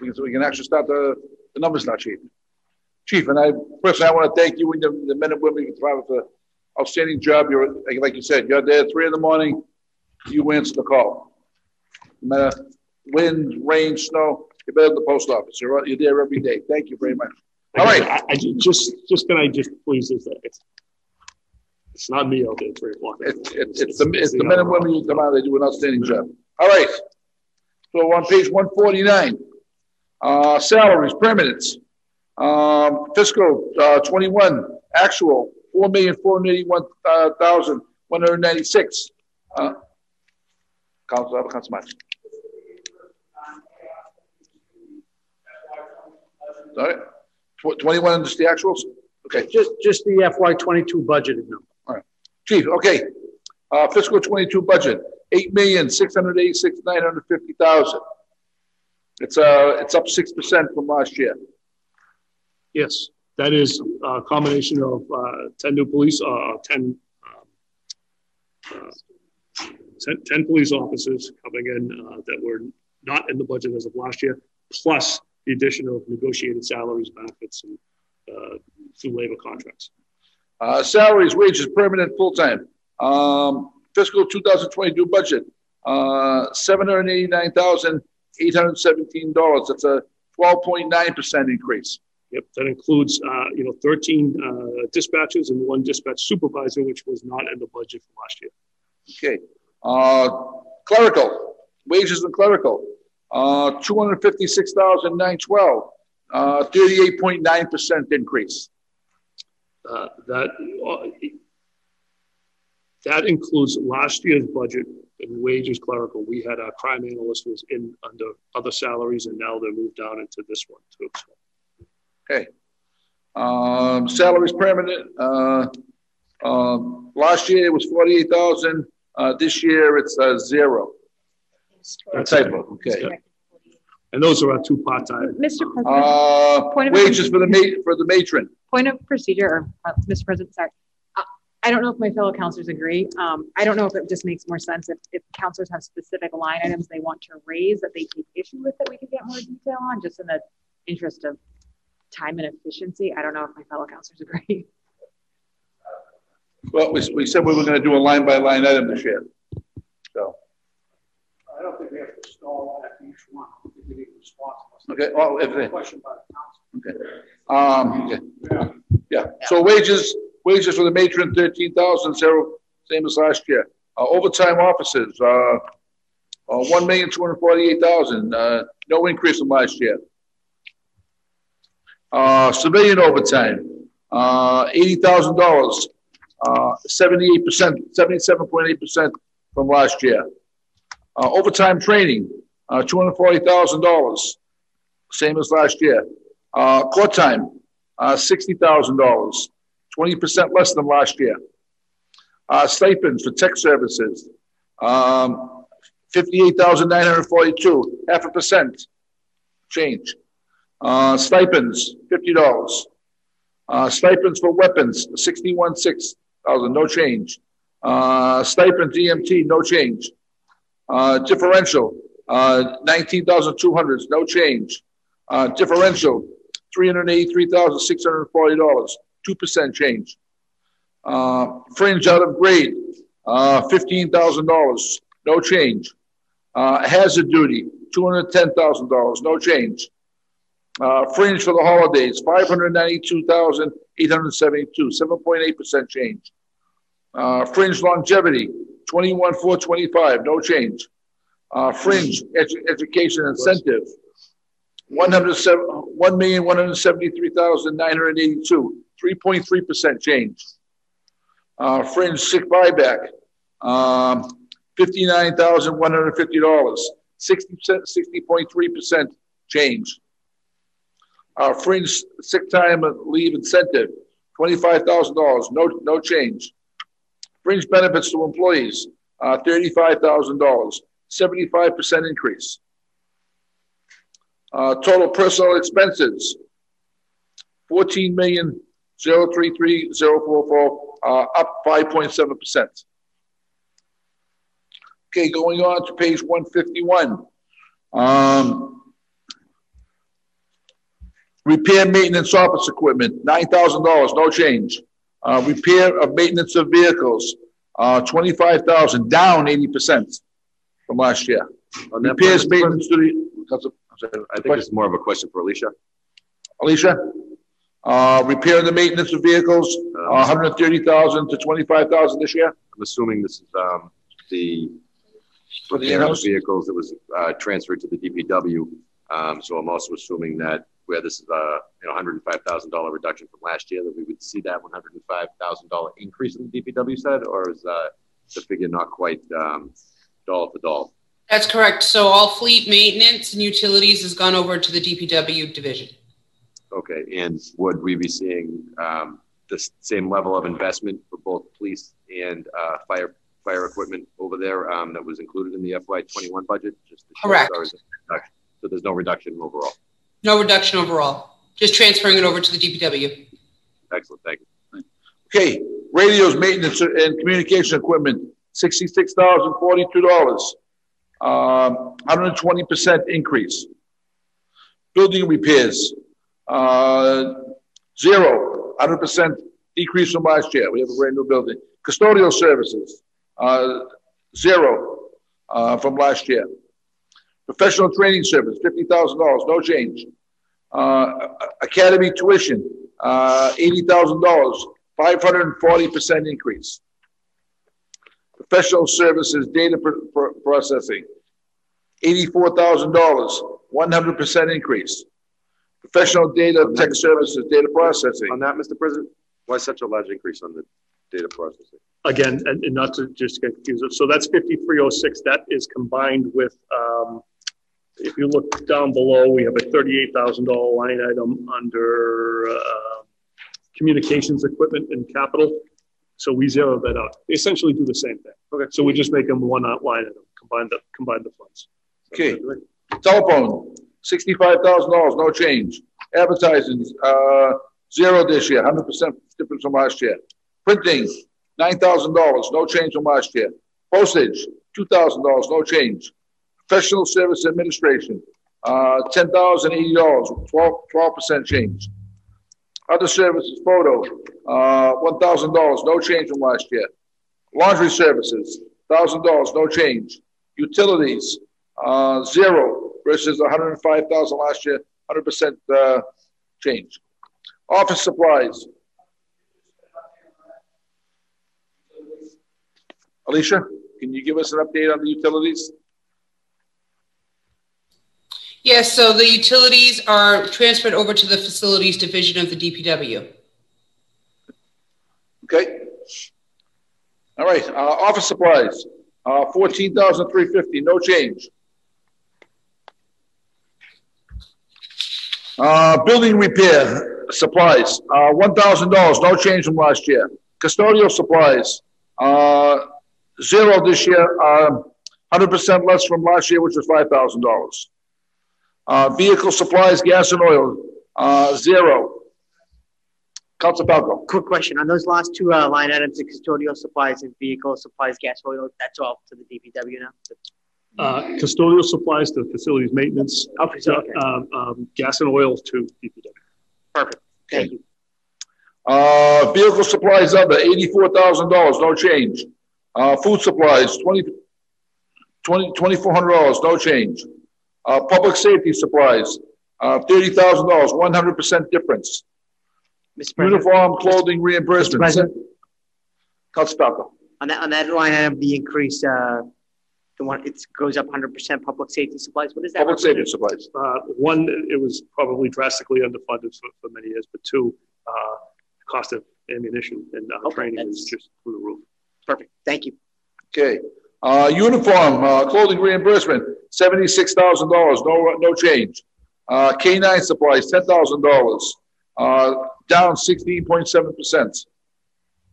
We can, so we can actually start the, the numbers now, Chief. Chief, and I personally I want to thank you and the, the men and women who thrive with the outstanding job. You're like you said, you're there at three in the morning. You answer the call. No matter wind, rain, snow, you're better than the post office. You're, you're there every day. Thank you very much. All right. I, I just just can I just please that it's it's not me out there three o'clock. It's, it's, it's, the, it's the men and women who come out. They do an outstanding job. All right. So on page 149, uh, salaries, permanents, um, fiscal uh, 21, actual four million four hundred eighty-one thousand one hundred ninety-six. Uh, Council, Council Martin. Sorry, Tw- twenty-one is the actuals. Okay, Just, just the FY twenty-two budgeted number. all right, Chief. Okay, uh, fiscal twenty-two budget eight million six hundred eighty-six nine hundred fifty thousand. It's uh, it's up six percent from last year. Yes, that is a combination of uh, 10 new police, uh, 10, um, uh, 10, 10, police officers coming in uh, that were not in the budget as of last year, plus the addition of negotiated salaries, benefits, and uh, through labor contracts. Uh, salaries, wages, permanent, full time. Um, fiscal 2022 budget, $789,817. That's a 12.9% increase. Yep, that includes uh, you know 13 uh, dispatchers and one dispatch supervisor, which was not in the budget from last year. Okay, uh, clerical wages and clerical, uh, 256,912, uh, 38.9 percent increase. Uh, that uh, that includes last year's budget and wages clerical. We had our crime analyst was in under other salaries, and now they're moved down into this one too. So. Okay. Um, salaries permanent. Uh, uh, last year it was 48,000. Uh, this year it's uh, zero. That's typo. Okay. And those are our two part-time. Mr. President. Uh, point of wages for the ma- for the matron. Point of procedure, or uh, Mr. President, sorry. Uh, I don't know if my fellow counselors agree. Um, I don't know if it just makes more sense if, if counselors have specific line items they want to raise that they take issue with that we could get more detail on, just in the interest of time and efficiency, I don't know if my fellow counselors agree. Well, we, we said we were gonna do a line by line item this year. So, I don't think we have to stall at each one. I think we need a response. okay, well, if they, Question by the council. okay. Um, yeah. Yeah, so wages, wages for the matron, thirteen thousand, zero, same as last year. Uh, overtime officers, uh, uh, one million, two hundred forty-eight thousand, uh, no increase from last year. Uh, civilian overtime, uh, eighty thousand dollars, uh, seventy-eight percent, seventy-seven point eight percent from last year. Uh, overtime training, uh, two hundred forty thousand dollars, same as last year. Uh, court time, uh, sixty thousand dollars, twenty percent less than last year. Uh, stipends for tech services, um, fifty-eight thousand nine hundred forty-two, half a percent change. Uh, stipends, fifty dollars. Uh, stipends for weapons, sixty-one six thousand, no change. Uh, stipends EMT, no change. Uh, differential, uh, nineteen thousand two hundred, no change. Uh, differential, three hundred eighty-three thousand six hundred forty dollars, two percent change. Uh, fringe out of grade, uh, fifteen thousand dollars, no change. Uh, hazard duty, two hundred ten thousand dollars, no change. Uh, fringe for the holidays, five hundred ninety-two thousand eight hundred seventy-two, seven point eight percent change. Fringe longevity, twenty-one four twenty-five, no change. Uh, fringe edu- education incentive, one hundred seven, one million one hundred seventy-three thousand nine hundred eighty-two, three point three percent change. Uh, fringe sick buyback, um, fifty-nine thousand one hundred fifty dollars, sixty point three percent change. Uh, fringe sick time leave incentive, twenty-five thousand dollars, no, no change. Fringe benefits to employees, uh, thirty-five thousand dollars, seventy-five percent increase. Uh, total personal expenses, fourteen million, zero three three, zero four four, uh, up five point seven percent. Okay, going on to page one fifty-one. Um, repair, maintenance, office equipment, nine thousand dollars, no change. Uh, repair of maintenance of vehicles, uh, twenty-five thousand, down eighty percent from last year. On that Repairs, maintenance to the, Council- I think it's more of a question for Alicia. Alicia? Uh, repair and the maintenance of vehicles, uh, hundred and thirty thousand to twenty-five thousand this year I'm assuming this is, um, the for the in-house. vehicles that was, uh, transferred to the DPW. Um, so I'm also assuming that where this is a, you know, hundred and five thousand dollar reduction from last year, that we would see that one hundred and five thousand dollar increase in the DPW side, or is, uh, the figure not quite, um, dollar for dollar? That's correct. So all fleet maintenance and utilities has gone over to the DPW division. Okay, and would we be seeing, um, the same level of investment for both police and, uh, fire, fire equipment over there, um, that was included in the FY twenty-one budget? Just Correct. there is a reduction. So there's no reduction overall. No reduction overall, just transferring it over to the DPW. Excellent, thank you. Okay, radios, maintenance and communication equipment, sixty-six thousand forty-two dollars. Um, hundred and twenty percent increase. Building repairs, uh, zero, hundred percent decrease from last year. We have a brand new building. Custodial services, uh, zero, uh, from last year. Professional training service, fifty thousand dollars, no change. Uh, academy tuition, uh, eighty thousand dollars, five hundred and forty percent increase. Professional services, data pr- pr- processing, eighty-four thousand dollars, one hundred percent increase. Professional data tech services, data processing, On that, Mr. President, why such a large increase on the data processing? Again, and, and not to just get confused, so that's fifty-three oh six, that is combined with, um, if you look down below, we have a thirty-eight thousand dollar line item under, uh, communications equipment and capital. So we zero that out. They essentially do the same thing. Okay. So we just make them one line item, combine the, combine the funds. okay. Telephone, sixty-five thousand dollars, no change. Advertising, uh, zero this year, hundred percent difference from last year. Printing, nine thousand dollars, no change from last year. Postage, two thousand dollars, no change. Professional service administration, uh, ten thousand eighty dollars, twelve, percent change. Other services, photo, uh, one thousand dollars, no change from last year. Laundry services, thousand dollars, no change. Utilities, uh, zero versus one hundred five thousand last year, hundred percent, uh, change. Office supplies. Alicia, can you give us an update on the utilities? Yes, so the utilities are transferred over to the facilities division of the DPW. Okay. All right, uh, office supplies, uh, no change. Uh, building repair supplies, uh, one thousand dollars, no change from last year. Custodial supplies, uh, zero this year, um, hundred percent less from last year, which was five thousand dollars. Uh, vehicle supplies, gas and oil, uh, zero. Council Falco. Quick question on those last two uh, line items: the custodial supplies and vehicle supplies, gas, oil. That's all to the DPW now. Uh, custodial supplies to facilities maintenance, Okay, so, okay. um, um, gas and oil to DPW. perfect. Thank you. Uh, vehicle supplies other, eighty-four thousand dollars, no change. Uh, food supplies, twenty, twenty, twenty-four hundred dollars, no change. Uh, public safety supplies, uh, thirty thousand dollars, one hundred percent difference. Mr. President, Uniform clothing reimbursement. President. Council Falco. on that on that line item, the increase, uh, the one it goes up 100% public safety supplies. What is that? Public safety supplies. Uh, one, it was probably drastically underfunded for, for many years, but two, uh, cost of ammunition and uh, Okay, training is just through the roof. Perfect. Thank you. Okay. Uh, uniform, uh, clothing reimbursement, seventy-six thousand dollars, no, no change. Uh, K nine supplies, ten thousand dollars, uh, down sixteen point seven percent.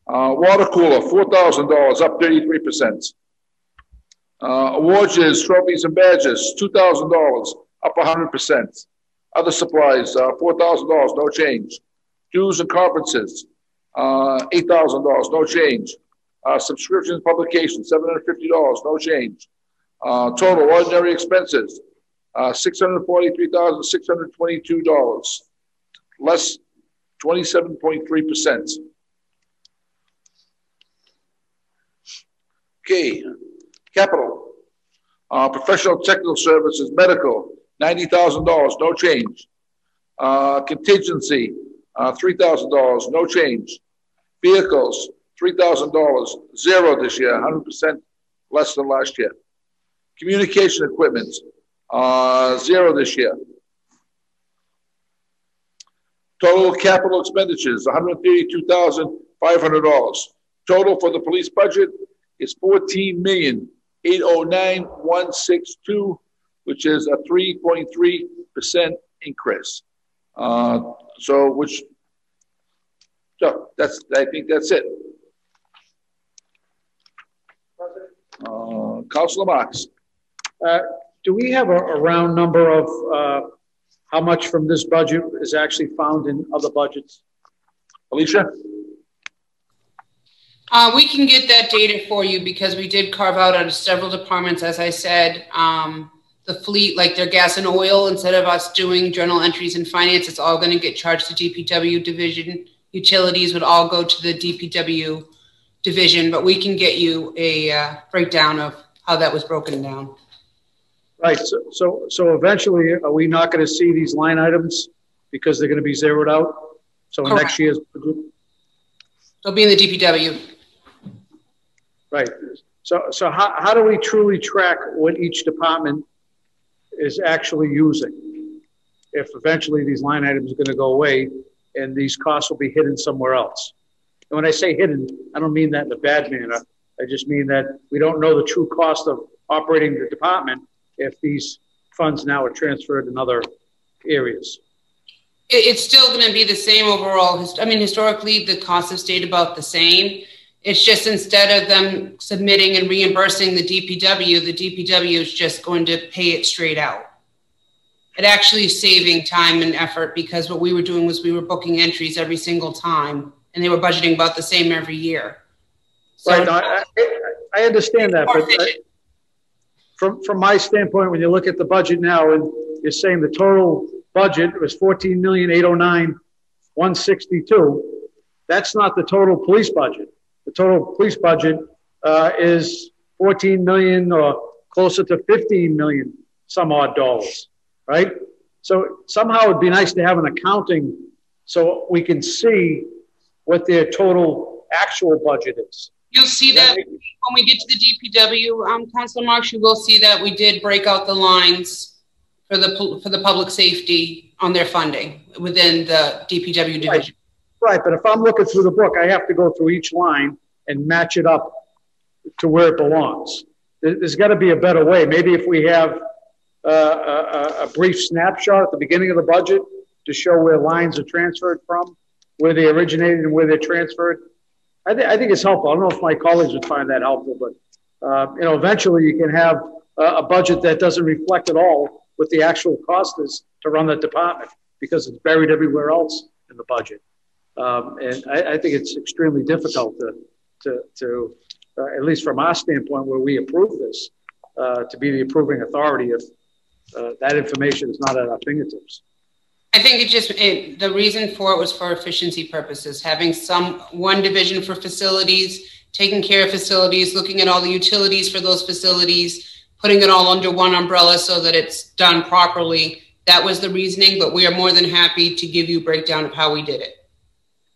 Uh, water cooler, four thousand dollars, up thirty-three percent. Uh, awards, trophies and badges, two thousand dollars, up hundred percent. Other supplies, uh, four thousand dollars, no change. Dues and conferences, uh, eight thousand dollars, no change. Uh, subscriptions, publications, seven hundred fifty dollars, no change. Uh, total ordinary expenses, uh, six hundred forty-three thousand six hundred twenty-two dollars, less twenty-seven point three percent. Okay, capital, uh, professional technical services, medical, ninety thousand dollars, no change. Uh, contingency, uh, three thousand dollars, no change. Vehicles, three thousand dollars, zero this year, hundred percent less than last year. Communication equipment, uh, zero this year. Total capital expenditures, one hundred thirty-two thousand five hundred dollars. Total for the police budget is fourteen million eight oh nine one six two, which is a three point three percent increase. Uh, so, which, so that's, I think that's it. Uh, Councilor Marks. Uh, Do we have a, a round number of, uh, how much from this budget is actually found in other budgets? Alicia? Uh, we can get that data for you because we did carve out out of several departments, as I said, um, the fleet, like their gas and oil, instead of us doing journal entries and finance, it's all gonna get charged to DPW division. Utilities would all go to the DPW division, but we can get you a, uh, breakdown of how that was broken down. Right, so, so, so eventually, are we not gonna see these line items because they're gonna be zeroed out? So in next Correct. year's, budget? They'll be in the DPW. right, so, so how, how do we truly track what each department is actually using? If eventually these line items are gonna go away and these costs will be hidden somewhere else? And when I say hidden, I don't mean that in a bad manner. I just mean that we don't know the true cost of operating the department if these funds now are transferred in other areas. It's still going to be the same overall. I mean, historically, the costs have stayed about the same. It's just instead of them submitting and reimbursing the DPW, the DPW is just going to pay it straight out. It actually saving time and effort because what we were doing was we were booking entries every single time and they were budgeting about the same every year. So Right, I, I, I understand that, but efficient. From, from my standpoint, when you look at the budget now and you're saying the total budget was fourteen million, eight oh nine, one sixty-two. That's not the total police budget. The total police budget, uh, is fourteen million or closer to fifteen million some odd dollars, right? So somehow it'd be nice to have an accounting so we can see what their total actual budget is. You'll see that when we get to the DPW, um, Councilor Marks, you will see that we did break out the lines for the, for the public safety on their funding within the DPW division. Right, but if I'm looking through the book, I have to go through each line and match it up to where it belongs. There- There's got to be a better way. Maybe if we have uh, a, a brief snapshot at the beginning of the budget to show where lines are transferred from, where they originated and where they're transferred. I, thi- I think it's helpful. I don't know if my colleagues would find that helpful, but uh, you know, eventually you can have a, a budget that doesn't reflect at all what the actual cost is to run that department because it's buried everywhere else in the budget. Um, and I, I think it's extremely difficult to, to, to uh, at least from our standpoint, where we approve this, uh, to be the approving authority if uh, that information is not at our fingertips. I think it just, it, the reason for it was for efficiency purposes, having some, one division for facilities, taking care of facilities, looking at all the utilities for those facilities, putting it all under one umbrella so that it's done properly. That was the reasoning, but we are more than happy to give you breakdown of how we did it.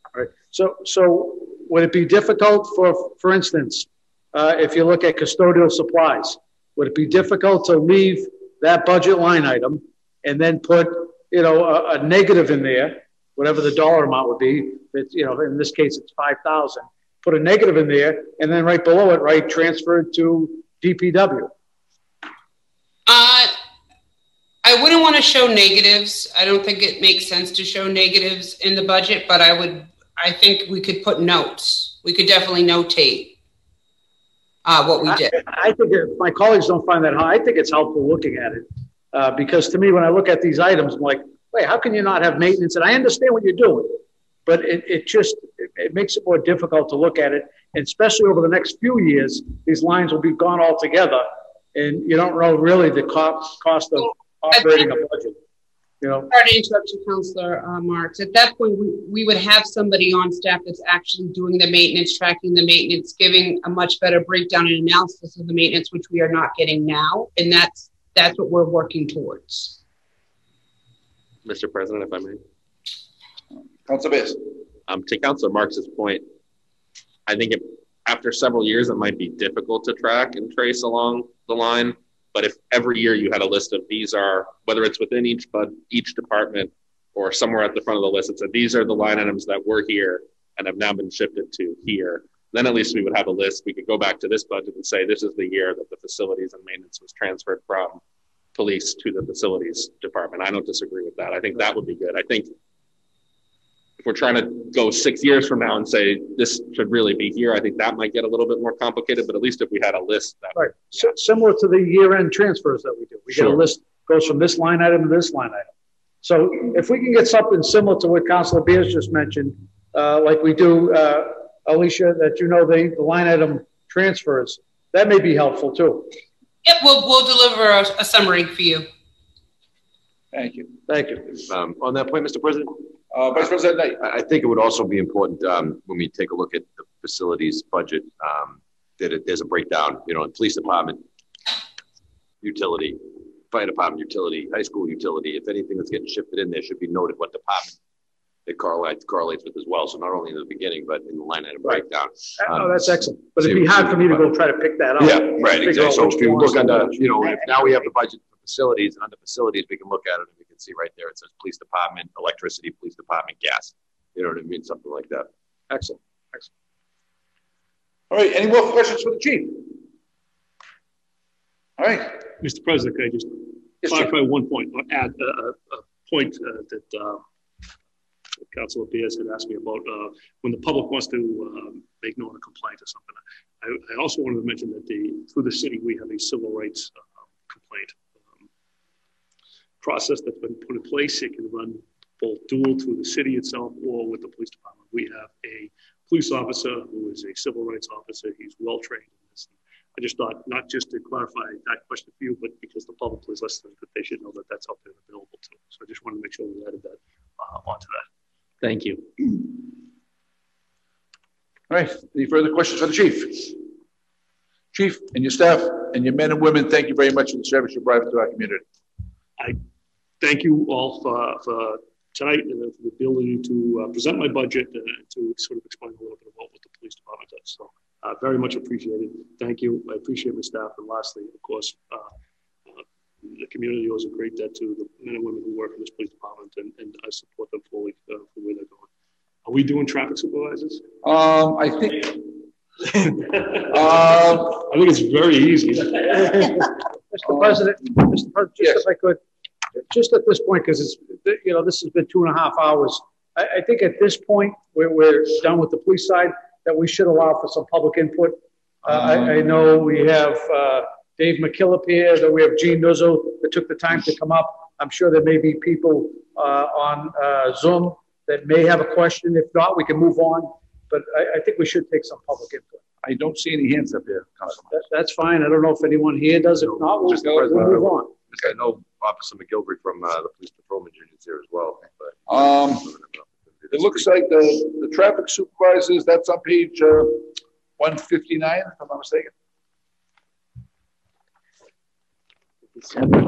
All right. So, so would it be difficult for, for instance, uh, if you look at custodial supplies, would it be difficult to leave that budget line item and then put, you know, a, a negative in there, whatever the dollar amount would be, that, you know, in this case, it's 5,000, put a negative in there and then right below it, right, transfer it to DPW. Uh, I wouldn't want to show negatives. I don't think it makes sense to show negatives in the budget, but I would, I think we could put notes. We could definitely notate uh, what we did. I, I think if my colleagues don't find that hard, I think it's helpful looking at it. Uh, because to me, when I look at these items, I'm like, wait, how can you not have maintenance? And I understand what you're doing, but it, it just, it, it makes it more difficult to look at it. And especially over the next few years, these lines will be gone altogether. And you don't know really the cost, cost of operating a budget. You know, Sorry to interrupt you, Counselor uh, Marks. At that point, we, we would have somebody on staff that's actually doing the maintenance, tracking the maintenance, giving a much better breakdown and analysis of the maintenance, which we are not getting now. And that's, that's what we're working towards. Mr. President, if I may. Council Bears. Um, to Councilor Marks's point, I think it, after several years, it might be difficult to track and trace along the line. But if every year you had a list of these are, whether it's within each bud, each department or somewhere at the front of the list, it said these are the line items that were here and have now been shifted to here. Then at least we would have a list. We could go back to this budget and say this is the year that the facilities and maintenance was transferred from police to the facilities department. I don't disagree with that. I think that would be good. I think if we're trying to go six years from now and say this should really be here, I think that might get a little bit more complicated. But at least if we had a list that right. So, similar to the year-end transfers that we do. We get a list, goes from this line item to this line item. So if we can get something similar to what Councilor Bears just mentioned, uh, like we do, uh, Alicia, that you know the, the line item transfers, that may be helpful too. Yep, we'll, we'll deliver a, a summary for you. Thank you. Thank you. Um, on that point, Mr. President, Uh, Vice President Knight. I, I think it would also be important, um, when we take a look at the facilities budget, um, that it, there's a breakdown, you know, in police department, utility, fire department, utility, high school utility, if anything that's getting shifted in there should be noted what department it correlates, correlates with as well. So not only in the beginning, but in the line item Right. breakdown. Oh, that's excellent. But it'd be hard for me to go try to pick that up. Yeah, right, exactly. So if you look to under, you know, if now we have the budget for facilities, and under facilities, we can look at it and we can see right there, it says police department, electricity, police department, gas. You know what I mean? Something like that. Excellent. Excellent. All right, any more questions for the chief? All right. Mr. President, could I just Yes, Chief. clarify one point, or add a, a, a point uh, that uh, Councilor Bears had asked me about uh, when the public wants to um, make known a complaint or something. I, I also wanted to mention that the through the city we have a civil rights uh, complaint um, process that's been put in place. It can run both dual through the city itself or with the police department. We have a police officer who is a civil rights officer. He's well trained in this. I just thought, not just to clarify that question for you, but because the public is listening, that they should know that that's out there, available too. So I just wanted to make sure we added that uh, onto that. Thank you. All right, any further questions for the chief? Chief and your staff and your men and women, thank you very much for the service you provide to our community. I thank you all for, for tonight and for the ability to uh, present my budget and to sort of explain a little bit about what the police department does. So uh, very much appreciated. Thank you. I appreciate my staff. And lastly, of course, uh, uh, the community owes a great debt to the men and women who work in this police department, and, and I support them fully uh, for where they're going. Are we doing traffic supervisors? Um, I think, um, I think it's very easy. Mr. President, Mr. President, just if I could, just at this point, because it's, you know, this has been two and a half hours. I, I think at this point, we're, we're done with the police side, that we should allow for some public input. Uh, I, I know we have uh, Dave McKillop here, that we have Gene Nuzzo that took the time to come up. I'm sure there may be people uh, on uh, Zoom that may have a question. If not, we can move on. But I, I think we should take some public input. I don't see any hands up here, That, that's fine. I don't know if anyone here does. If not, we'll, Mr. we'll President, move on. I know Officer McGilvery from uh, the police patrolman units here as well. But Um, it looks like the, the traffic supervisors, that's on page, uh, one fifty-nine, if I'm not mistaken.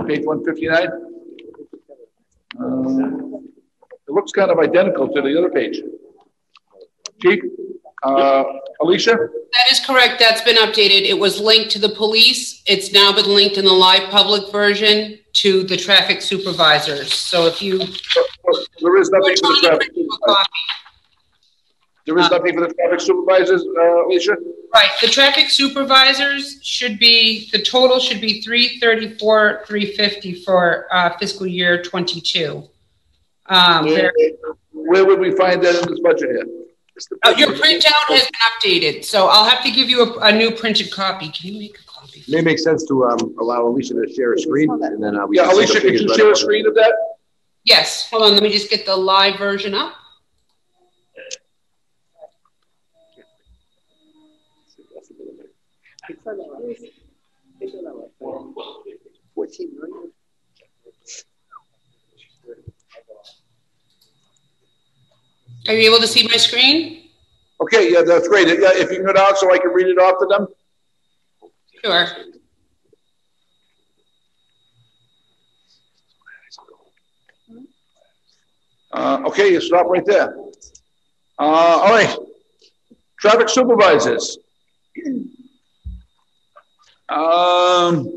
Page one fifty-nine. Uh, It looks kind of identical to the other page. Chief, uh, Alicia? That is correct. That's been updated. It was linked to the police. It's now been linked in the live public version to the traffic supervisors. So if you. There is nothing for the traffic. Supervisors. There is nothing for the traffic supervisors, uh, Alicia? Right, the traffic supervisors should be, the total should be three thirty-four, three fifty for uh, fiscal year twenty-two. Um, there- Where would we find that in this budget here? uh, your printout has been updated, so I'll have to give you a, a new printed copy. Can you make a copy? May make sense to um, allow Alicia to share a screen and then uh, we. Yeah, can take Alicia, could figures you right share a screen of that? Yes, hold on, let me just get the live version up. Million? Are you able to see my screen? Okay, yeah, that's great. Yeah, if you can go down so I can read it off to them? Sure. Uh, okay, you stop right there. Uh, all right. Traffic supervisors. Um,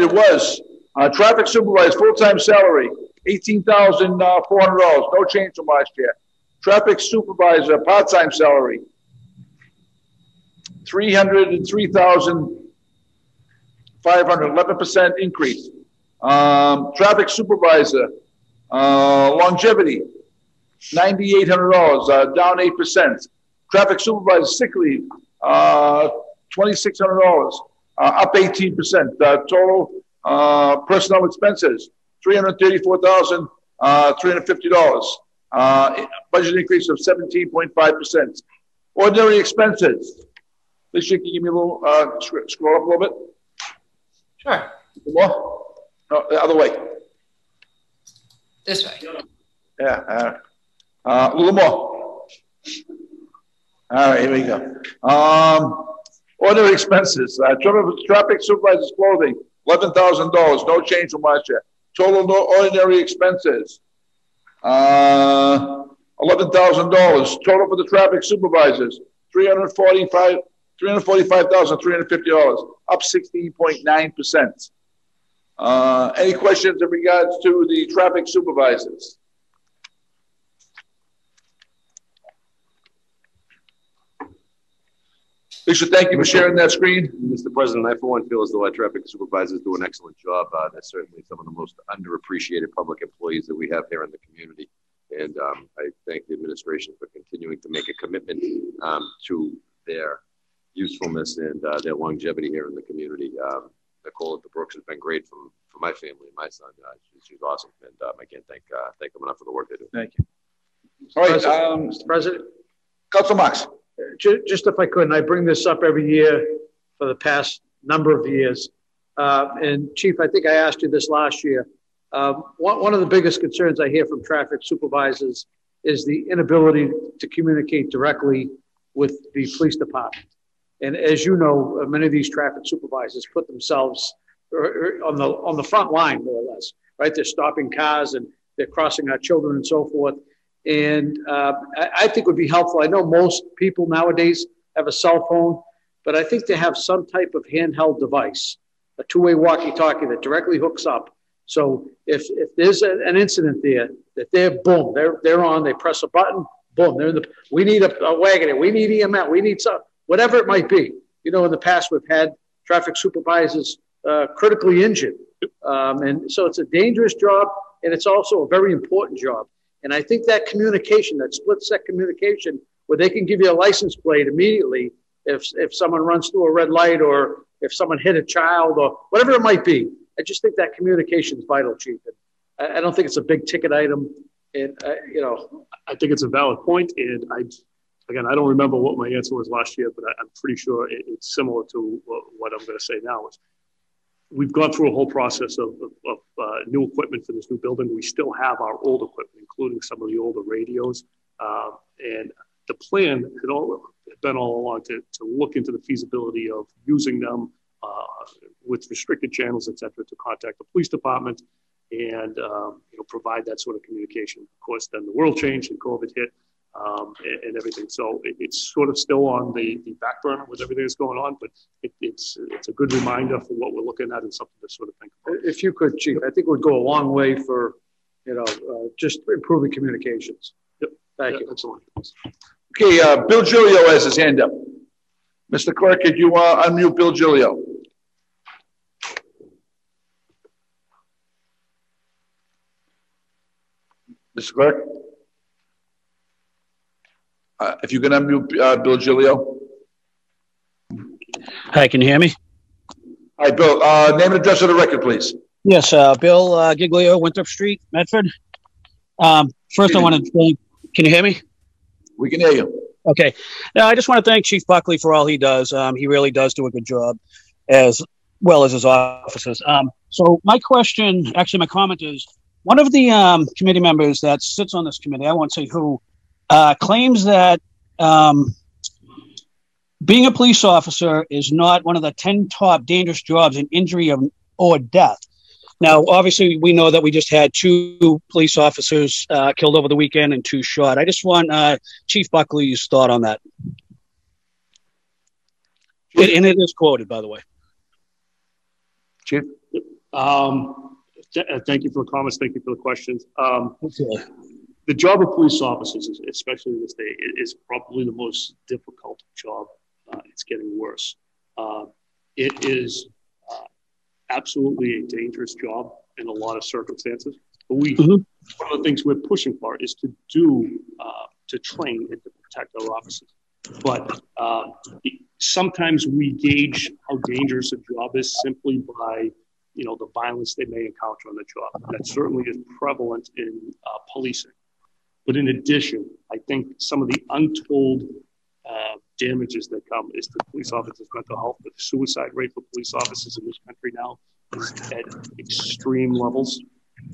it was, uh, traffic supervisor, full-time salary, eighteen thousand, uh, no change from last year. Traffic supervisor, part-time salary, three hundred and three thousand, five hundred, eleven percent increase. Um, traffic supervisor, uh, longevity, ninety-eight hundred dollars, uh, down eight percent. Traffic supervisor sick leave, uh, twenty-six hundred dollars, uh, up eighteen percent. Uh, total, uh, personnel expenses, three hundred thirty-four thousand, uh, three hundred fifty dollars. Uh, budget increase of seventeen point five percent. Ordinary expenses. Can you give me a little, uh, sc- scroll up a little bit? Sure, More? No, the other way. this way. Yeah, uh, uh, a little more. All right, here we go. Um, ordinary expenses, uh, traffic traffic supervisor's clothing, eleven thousand dollars, no change from last year. Total no ordinary expenses, uh, eleven thousand dollars. Total for the traffic supervisors, three hundred forty-five, three hundred forty-five thousand, three hundred fifty dollars, up sixteen point nine percent. Uh, any questions in regards to the traffic supervisors? Lisa, thank you for sharing that screen. Mr. President, I for one feel as though our traffic supervisors do an excellent job. Uh, they're certainly some of the most underappreciated public employees that we have here in the community. And um, I thank the administration for continuing to make a commitment um, to their usefulness and uh, their longevity here in the community. Um, Nicole at the Brooks has been great for, for my family and my son. Uh, she's, she's awesome. And um, I can't thank, uh, thank them enough for the work they do. Thank you. All right, um, Mr. President, Council Marks. Ju- just if I could, and I bring this up every year for the past number of years. Uh, and Chief, I think I asked you this last year. Um, one, one of the biggest concerns I hear from traffic supervisors is the inability to communicate directly with the police department. And as you know, uh, many of these traffic supervisors put themselves uh, uh, on the on the front line, more or less, right? They're stopping cars and they're crossing our children and so forth. And uh, I, think would be helpful. I know most people nowadays have a cell phone, but I think to have some type of handheld device, a two-way walkie-talkie that directly hooks up. So if, if there's a, an incident there, that they're boom, they're they're on, they press a button, boom, they're in the. We need a, a wagon, we need EMS, we need some whatever it might be. You know, in the past we've had traffic supervisors uh, critically injured, um, and so it's a dangerous job, and it's also a very important job. And I think that communication, that split set communication, where they can give you a license plate immediately if, if someone runs through a red light or if someone hit a child or whatever it might be. I just think that communication is vital, Chief. And I, I don't think it's a big ticket item. And, uh, you know, I think it's a valid point. and I, again, I don't remember what my answer was last year, but I, am pretty sure it, it's similar to what, what I'm going to say now. Is we've gone through a whole process of, of, of uh, new equipment for this new building. We still have our old equipment, including some of the older radios, uh, and the plan had all been all along to, to look into the feasibility of using them uh, with restricted channels, et cetera, to contact the police department and um, you know provide that sort of communication. Of course, then the world changed and COVID hit um, and, and, everything. So it, it's sort of still on the, the back burner with everything that's going on, but it, it's it's a good reminder for what we're looking at and something to sort of think about. If you could, Chief, I think it would go a long way for you know uh, just improving communications. Yep. Thank yeah, you. Excellent. Okay, uh, Bill Giglio has his hand up. Mr. Clerk, could you uh, unmute Bill Giglio? Mr. Clerk? Uh, if you can unmute uh, Bill Giglio. Hi, can you hear me? Hi, Bill. Uh, name and address of the record, please. Yes, uh, Bill uh, Giglio, Winthrop Street, Medford. Um, first, I want to thank. Can you hear me? We can hear you. Okay. Now, I just want to thank Chief Buckley for all he does. Um, he really does do a good job, as well as his officers. Um, so, my question, actually, my comment is one of the um, committee members that sits on this committee, I won't say who, uh, claims that um, being a police officer is not one of the 10 top dangerous jobs in injury of, or death. Now, obviously, we know that we just had two police officers uh, killed over the weekend and two shot. I just want uh, Chief Buckley's thought on that. It, and it is quoted, by the way. Chief? Um, th- uh, thank you for the comments. Thank you for the questions. Um, okay. The job of police officers, especially in this day, is probably the most difficult job. Uh, it's getting worse. Uh, it is absolutely a dangerous job in a lot of circumstances. But we, mm-hmm. one of the things we're pushing for is to do, uh, to train and to protect our officers. But uh, sometimes we gauge how dangerous a job is simply by, you know, the violence they may encounter on the job. That certainly is prevalent in uh, policing. But in addition, I think some of the untold uh, damages that come is to police officers' mental health. The suicide rate for police officers in this country now is at extreme levels.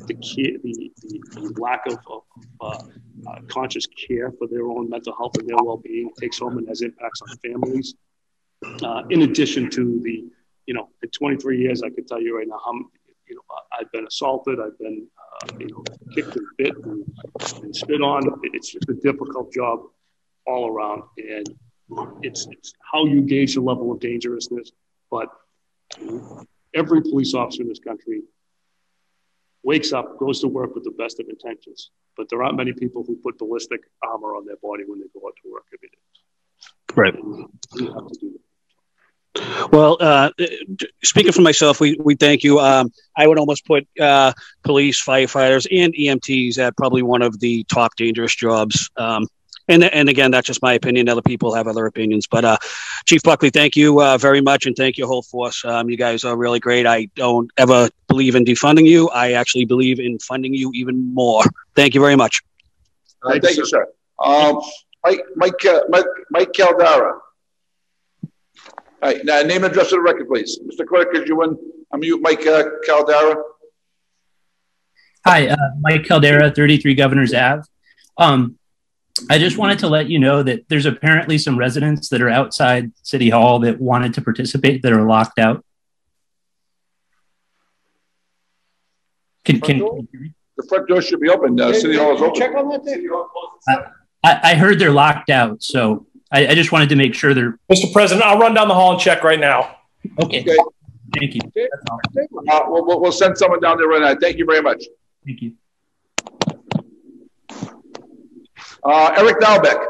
The, care, the, the, the lack of, of uh, uh, conscious care for their own mental health and their well-being takes home and has impacts on families. Uh, in addition to the, you know, in 23 years, I can tell you right now how, you know, I've been assaulted, I've been, you know, kicked and bit and, and spit on. It's just a difficult job all around. And it's, it's how you gauge the level of dangerousness. But every police officer in this country wakes up, goes to work with the best of intentions. But there aren't many people who put ballistic armor on their body when they go out to work every day. Right. You have to do. Well, uh, speaking for myself, we, we thank you. Um, I would almost put uh, police, firefighters, and EMTs at probably one of the top dangerous jobs um, and and again, that's just my opinion. Other people have other opinions. But uh, Chief Buckley, thank you uh, very much, and thank your whole force. Um, you guys are really great. I don't ever believe in defunding you. I actually believe in funding you even more. Thank you very much. Thank you, sir. Um, Mike, Mike, uh, Mike, Mike Caldera. All right, now name and address of the record, please. Mr. Clerk, could you I'm unmute Mike uh, Caldera. Hi, uh, Mike Caldera, 33 Governors Ave. Um, I just wanted to let you know that there's apparently some residents that are outside City Hall that wanted to participate that are locked out. Can, can, The front door should be open. Uh, City Hall is open. Check on that there. I, I heard they're locked out, so I, I just wanted to make sure they're Mr. President, I'll run down the hall and check right now. okay. Okay. Thank you. Uh, we'll, we'll- we'll send someone down there right now. Thank you very much. Thank you. Uh, Eric Dalbeck.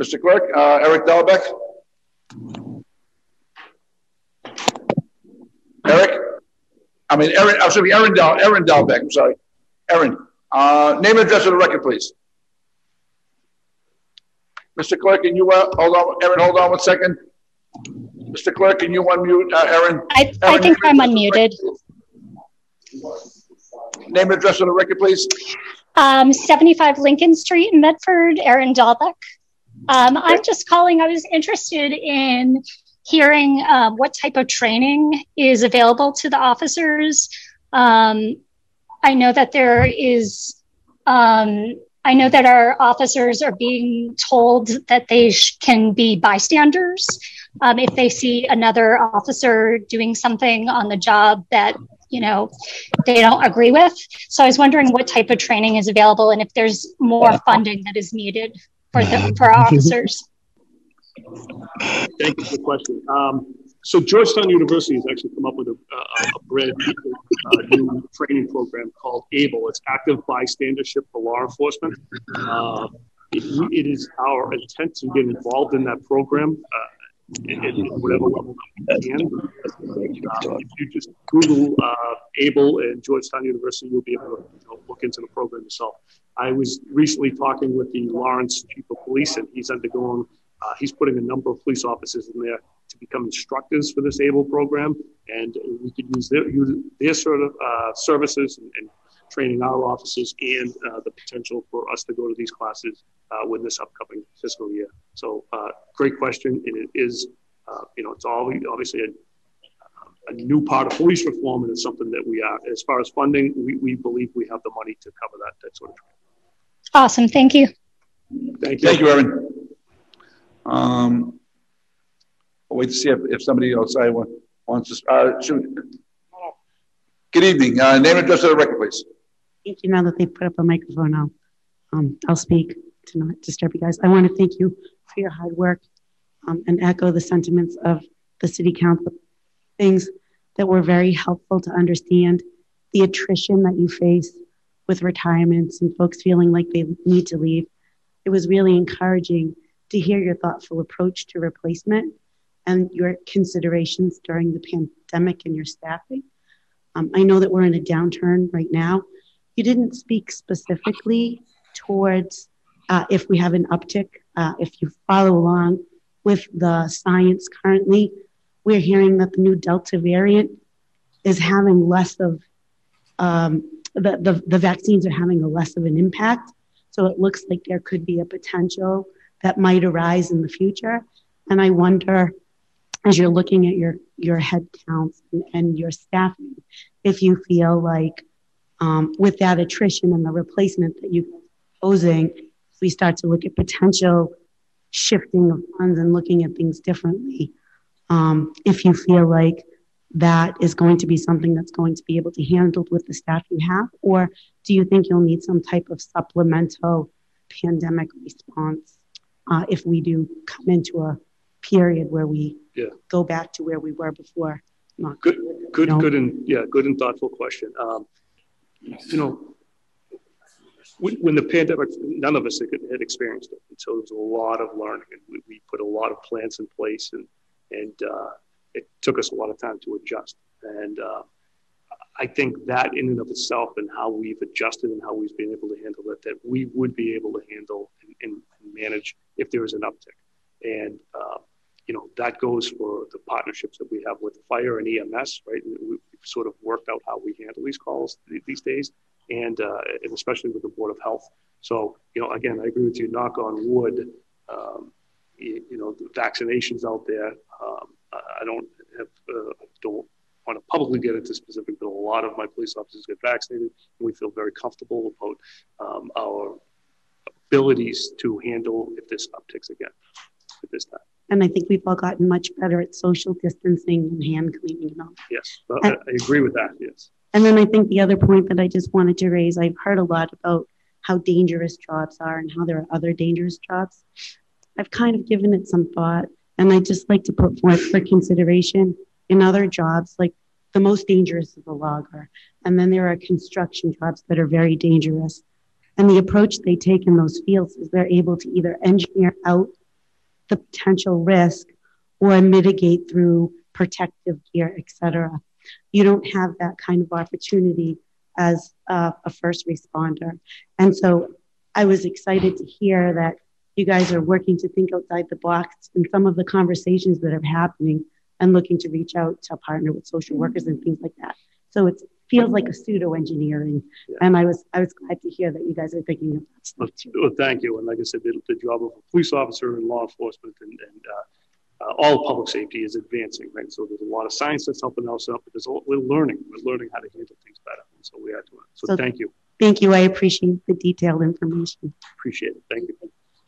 Mr. Clerk, uh, Eric Dalbeck. Eric? I mean, Aaron, I'm sorry, Aaron Dal, Aaron Dalbeck, I'm sorry. Aaron, uh, name and address of the record, please. Mr. Clerk, can you, uh, hold on, Aaron, hold on one second. Mr. Clerk, can you unmute, uh, Aaron? I, I think I'm unmuted. Name and address on the record, please. Um, 75 Lincoln Street in Medford, Erin Dahlbeck. Um, I'm just calling, I was interested in hearing um, what type of training is available to the officers. Um, I know that there is, um, I know that our officers are being told that they sh- can be bystanders um, if they see another officer doing something on the job that you know they don't agree with. So I was wondering what type of training is available and if there's more funding that is needed for the for our officers. Thank you for the question. Um, so Georgetown University has actually come up with a, a, brand uh, new training program called ABLE. It's Active Bystandership for Law Enforcement. Uh, it, it is our intent to get involved in that program uh, at, at whatever level we can. Uh, if you just Google uh, ABLE and Georgetown University, you'll be able to you know, look into the program yourself. I was recently talking with the Lawrence Chief of Police, and he's undergoing uh, he's putting a number of police officers in there to become instructors for this ABLE program, and we could use their, use their sort of uh, services and, and, training our officers and uh, the potential for us to go to these classes uh, with this upcoming fiscal year. So, uh, great question, and it is, uh, you know, it's all obviously a, a new part of police reform, and it's something that we are, as far as funding, we, we believe we have the money to cover that, that sort of training. Awesome, thank you. Thank you. Thank you, Erin. Um, I'll wait to see if, if somebody outside wa- wants to, uh, shoot. Good evening, uh, name and address of the record, please. Thank you. Now that they put up a microphone, I'll, um, I'll speak to not disturb you guys. I want to thank you for your hard work um, and echo the sentiments of the city council. Things that were very helpful to understand the attrition that you face with retirements and folks feeling like they need to leave. It was really encouraging to hear your thoughtful approach to replacement and your considerations during the pandemic and your staffing. Um, I know that we're in a downturn right now. You didn't speak specifically towards uh, if we have an uptick. Uh, if you follow along with the science currently, we're hearing that the new Delta variant is having less of um, the, the, the vaccines are having a less of an impact. So it looks like there could be a potential that might arise in the future. And I wonder, as you're looking at your, your head counts and, and your staffing, if you feel like um, with that attrition and the replacement that you're posing, if we start to look at potential shifting of funds and looking at things differently, um, if you feel like that is going to be something that's going to be able to handle with the staff you have, or do you think you'll need some type of supplemental pandemic response uh, if we do come into a period where we Yeah. go back to where we were before? Not Good, good, No. good, and yeah, good and thoughtful question. Um, you know, when, when the pandemic, none of us had, had experienced it, and so there was a lot of learning, and we, we put a lot of plans in place, and and uh, it took us a lot of time to adjust. And uh, I think that in and of itself, and how we've adjusted and how we've been able to handle it, that we would be able to handle and, and manage if there was an uptick. And uh, you know that goes for the partnerships that we have with fire and EMS, right? And we, we've sort of worked out how we handle these calls these days, and uh, and especially with the Board of Health. So you know, again, I agree with you. Knock on wood. Um, you, you know, vaccinations out there. Um, I I don't have uh, don't want to publicly get into specific, but a lot of my police officers get vaccinated, and we feel very comfortable about um, our abilities to handle if this upticks again at this time. And I think we've all gotten much better at social distancing and hand cleaning and all. Yes, I, I agree with that. Yes. And then I think the other point that I just wanted to raise, I've heard a lot about how dangerous jobs are and how there are other dangerous jobs. I've kind of given it some thought, and I just like to put forth for consideration in other jobs, like the most dangerous is a logger. And then there are construction jobs that are very dangerous. And the approach they take in those fields is they're able to either engineer out the potential risk or mitigate through protective gear, et cetera. You don't have that kind of opportunity as a, a first responder. And so I was excited to hear that you guys are working to think outside the box and some of the conversations that are happening and looking to reach out to partner with social workers and things like that. So it feels like a pseudo engineering, yeah. and I was I was glad to hear that you guys are thinking of that stuff too. Well, thank you, and like I said, the, the job of a police officer and law enforcement and, and uh, uh, all public safety is advancing, right? So there's a lot of science that's helping us out, but there's a, we're learning, we're learning how to handle things better, and so we are doing it. So, so thank you. Thank you. I appreciate the detailed information. Appreciate it. Thank you.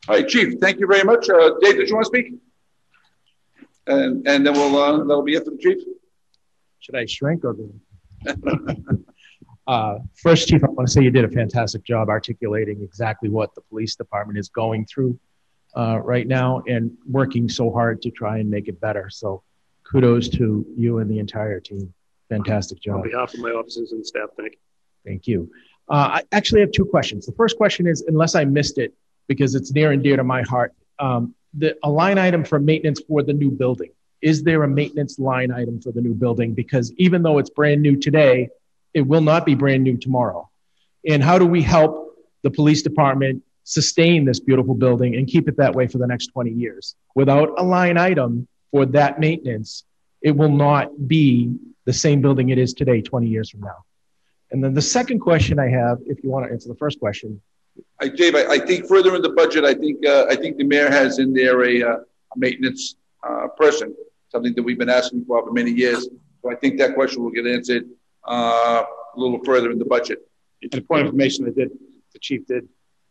All right, Chief. Thank you very much. Uh, Dave, did you want to speak? And and then we'll uh, that'll be it for the chief. Should I shrink or? uh, first, Chief, I want to say you did a fantastic job articulating exactly what the police department is going through uh, right now and working so hard to try and make it better. So, kudos to you and the entire team. Fantastic job. On behalf of my officers and staff, thank you. Thank you. Uh, I actually have two questions. The first question is, unless I missed it, because it's near and dear to my heart, um, the, a line item for maintenance for the new building. Is there a maintenance line item for the new building? Because even though it's brand new today, it will not be brand new tomorrow. And how do we help the police department sustain this beautiful building and keep it that way for the next 20 years? Without a line item for that maintenance, it will not be the same building it is today 20 years from now. And then the second question I have, if you want to answer the first question, I, Dave, I, I, think further in the budget, I think uh, I think the mayor has in there a, uh, a maintenance uh, person, something that we've been asking for for many years. So I think that question will get answered uh, a little further in the budget. And a point of information that did, the chief did,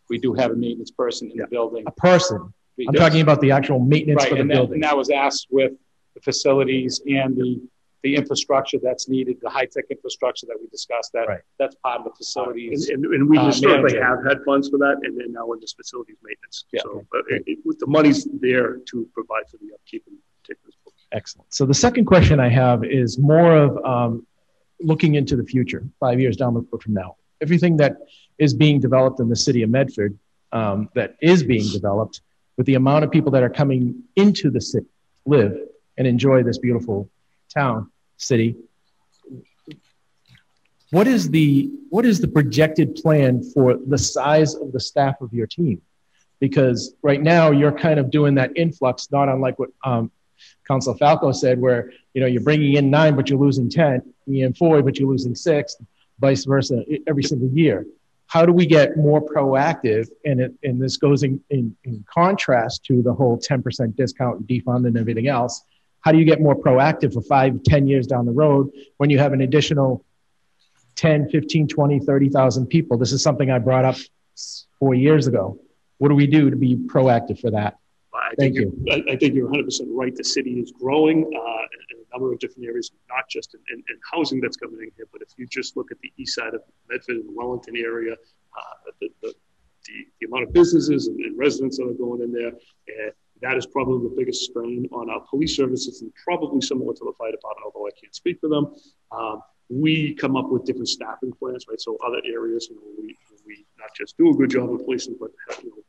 we do have a maintenance person in yeah. the building. A person. I'm talking about the actual maintenance right, for the and building. That, and that was asked with the facilities and the the infrastructure that's needed, the high-tech infrastructure that we discussed, that right. that's part of the facilities. And, and, and we uh, historically have had funds for that, and then now we're just facilities maintenance. Yeah. So okay. it, it, the money's there to provide for the upkeep and take this book. Excellent. So the second question I have is more of um, looking into the future, five years down the road from now. Everything that is being developed in the city of Medford, um, that is being developed, with the amount of people that are coming into the city, live and enjoy this beautiful town, city. What is the what is the projected plan for the size of the staff of your team? Because right now you're kind of doing that influx, not unlike what um, Council Falco said, where you know you're bringing in nine, but you're losing ten, bringing in four, but you're losing six, vice versa, every single year. How do we get more proactive? And it, and this goes in, in, in contrast to the whole 10% discount and defund and everything else how do you get more proactive for five, ten years down the road when you have an additional 10, 15, 20, 30,000 people? This is something I brought up four years ago. What do we do to be proactive for that? I Thank you. I, I, think you're 100% right. The city is growing uh, in a number of different areas, not just in, in, in, housing that's coming in here, but if you just look at the east side of Medford and the Wellington area, uh, the, the, the, the, amount of businesses and, and, residents that are going in there, uh, that is probably the biggest strain on our police services and probably similar to the fire department, although I can't speak for them. Um, we come up with different staffing plans, right? So other areas, you know, we, we not just do a good job of policing, but you know,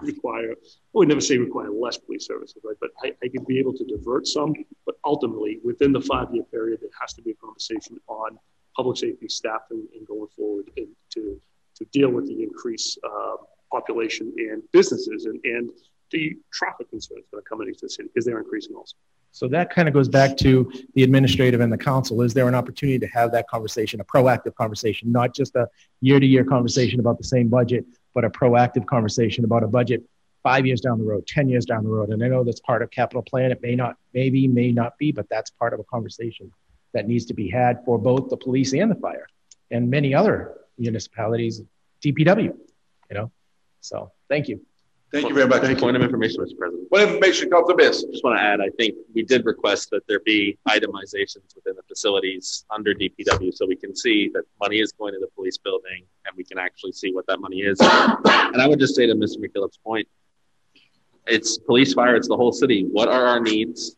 require, I would never say require less police services, right? But I, I can be able to divert some, but ultimately within the five-year period, there has to be a conversation on public safety staffing and going forward and to, to deal with the increased uh, population and businesses and, and the traffic concerns that are coming into the city because they're increasing also. So that kind of goes back to the administrative and the council. Is there an opportunity to have that conversation, a proactive conversation, not just a year-to-year conversation about the same budget, but a proactive conversation about a budget five years down the road, 10 years down the road. And I know that's part of capital plan. It may not, maybe, may not be, but that's part of a conversation that needs to be had for both the police and the fire and many other municipalities, DPW, you know? So thank you. Thank you very much. Point of information, Mr. President. What information comes to this? Just want to add, I think we did request that there be itemizations within the facilities under DPW so we can see that money is going to the police building and we can actually see what that money is. And I would just say to Mr. McKillop's point, it's police fire, it's the whole city. What are our needs?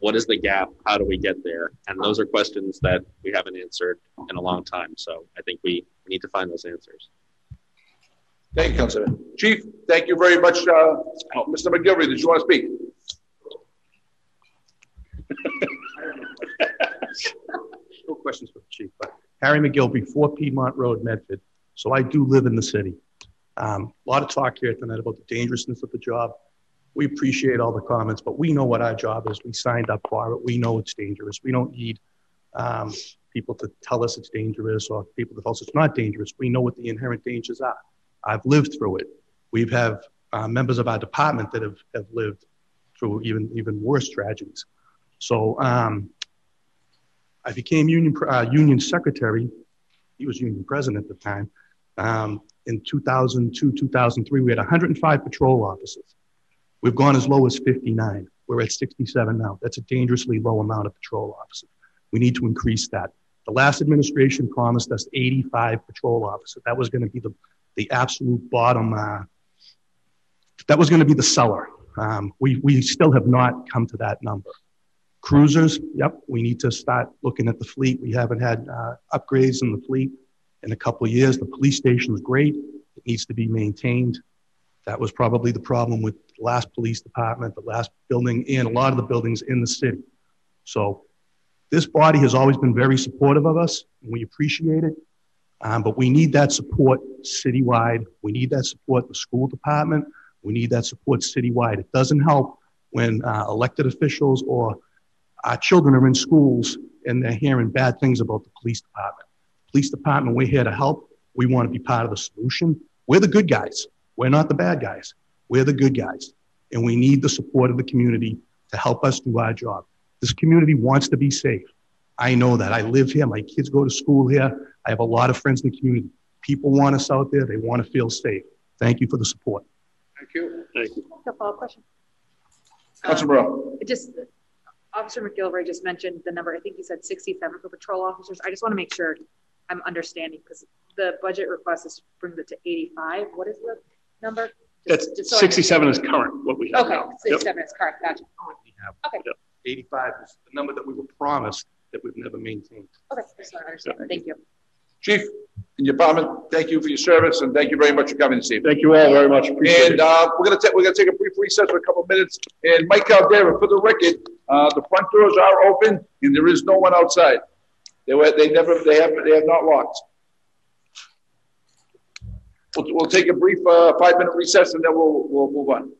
What is the gap? How do we get there? And those are questions that we haven't answered in a long time. So I think we, we need to find those answers. Thank you, Councilman. Chief, thank you very much. Uh, Mr. McGilvery, did you want to speak? No questions for the chief, but Harry McGilvery, 4 Piedmont Road, Medford. So I do live in the city. Um, A lot of talk here tonight about the dangerousness of the job. We appreciate all the comments, but we know what our job is. We signed up for it. We know it's dangerous. We don't need um, people to tell us it's dangerous or people to tell us it's not dangerous. We know what the inherent dangers are. I've lived through it. We've uh, members of our department that have, have lived through even even worse tragedies. So um, I became union uh, union secretary. He was union president at the time. Um, in 2002, 2003, we had 105 patrol officers. We've gone as low as 59. We're at 67 now. That's a dangerously low amount of patrol officers. We need to increase that. The last administration promised us 85 patrol officers. That was going to be the, the absolute bottom. Uh, that was going to be the cellar. Um, we, we still have not come to that number. Cruisers, yep, we need to start looking at the fleet. We haven't had uh, upgrades in the fleet in a couple of years. The police station is great. It needs to be maintained. That was probably the problem with the last police department, the last building, and a lot of the buildings in the city. So this body has always been very supportive of us, and we appreciate it. Um, but we need that support citywide. We need that support the school department. We need that support citywide. It doesn't help when uh, elected officials or our children are in schools and they're hearing bad things about the police department. Police department, we're here to help. We want to be part of the solution. We're the good guys. We're not the bad guys. We're the good guys. And we need the support of the community to help us do our job. This community wants to be safe. I know that. I live here. My kids go to school here. I have a lot of friends in the community. People want us out there. They want to feel safe. Thank you for the support. Thank you. Thank you. A follow-up question. Councilman um, Rowe. It just, Officer McGilvery just mentioned the number, I think he said 67 for patrol officers. I just want to make sure I'm understanding because the budget request is brings it to 85. What is the number? That's Just- just so 67 is current, what we have Okay, now. Yep. 67 is correct, gotcha. Okay, 85 is the number that we were promised that we've never maintained. okay, just want to understand, thank you. Chief, in your department, thank you for your service and thank you very much for coming this evening. Thank you all very much. Appreciate And it. uh, we're gonna take we're gonna take a brief recess for a couple of minutes. And Mike Caldera, for the record, uh, the front doors are open and there is no one outside. They were they never they have they have not locked. We'll, we'll take a brief uh, five minute recess and then we'll we'll move on.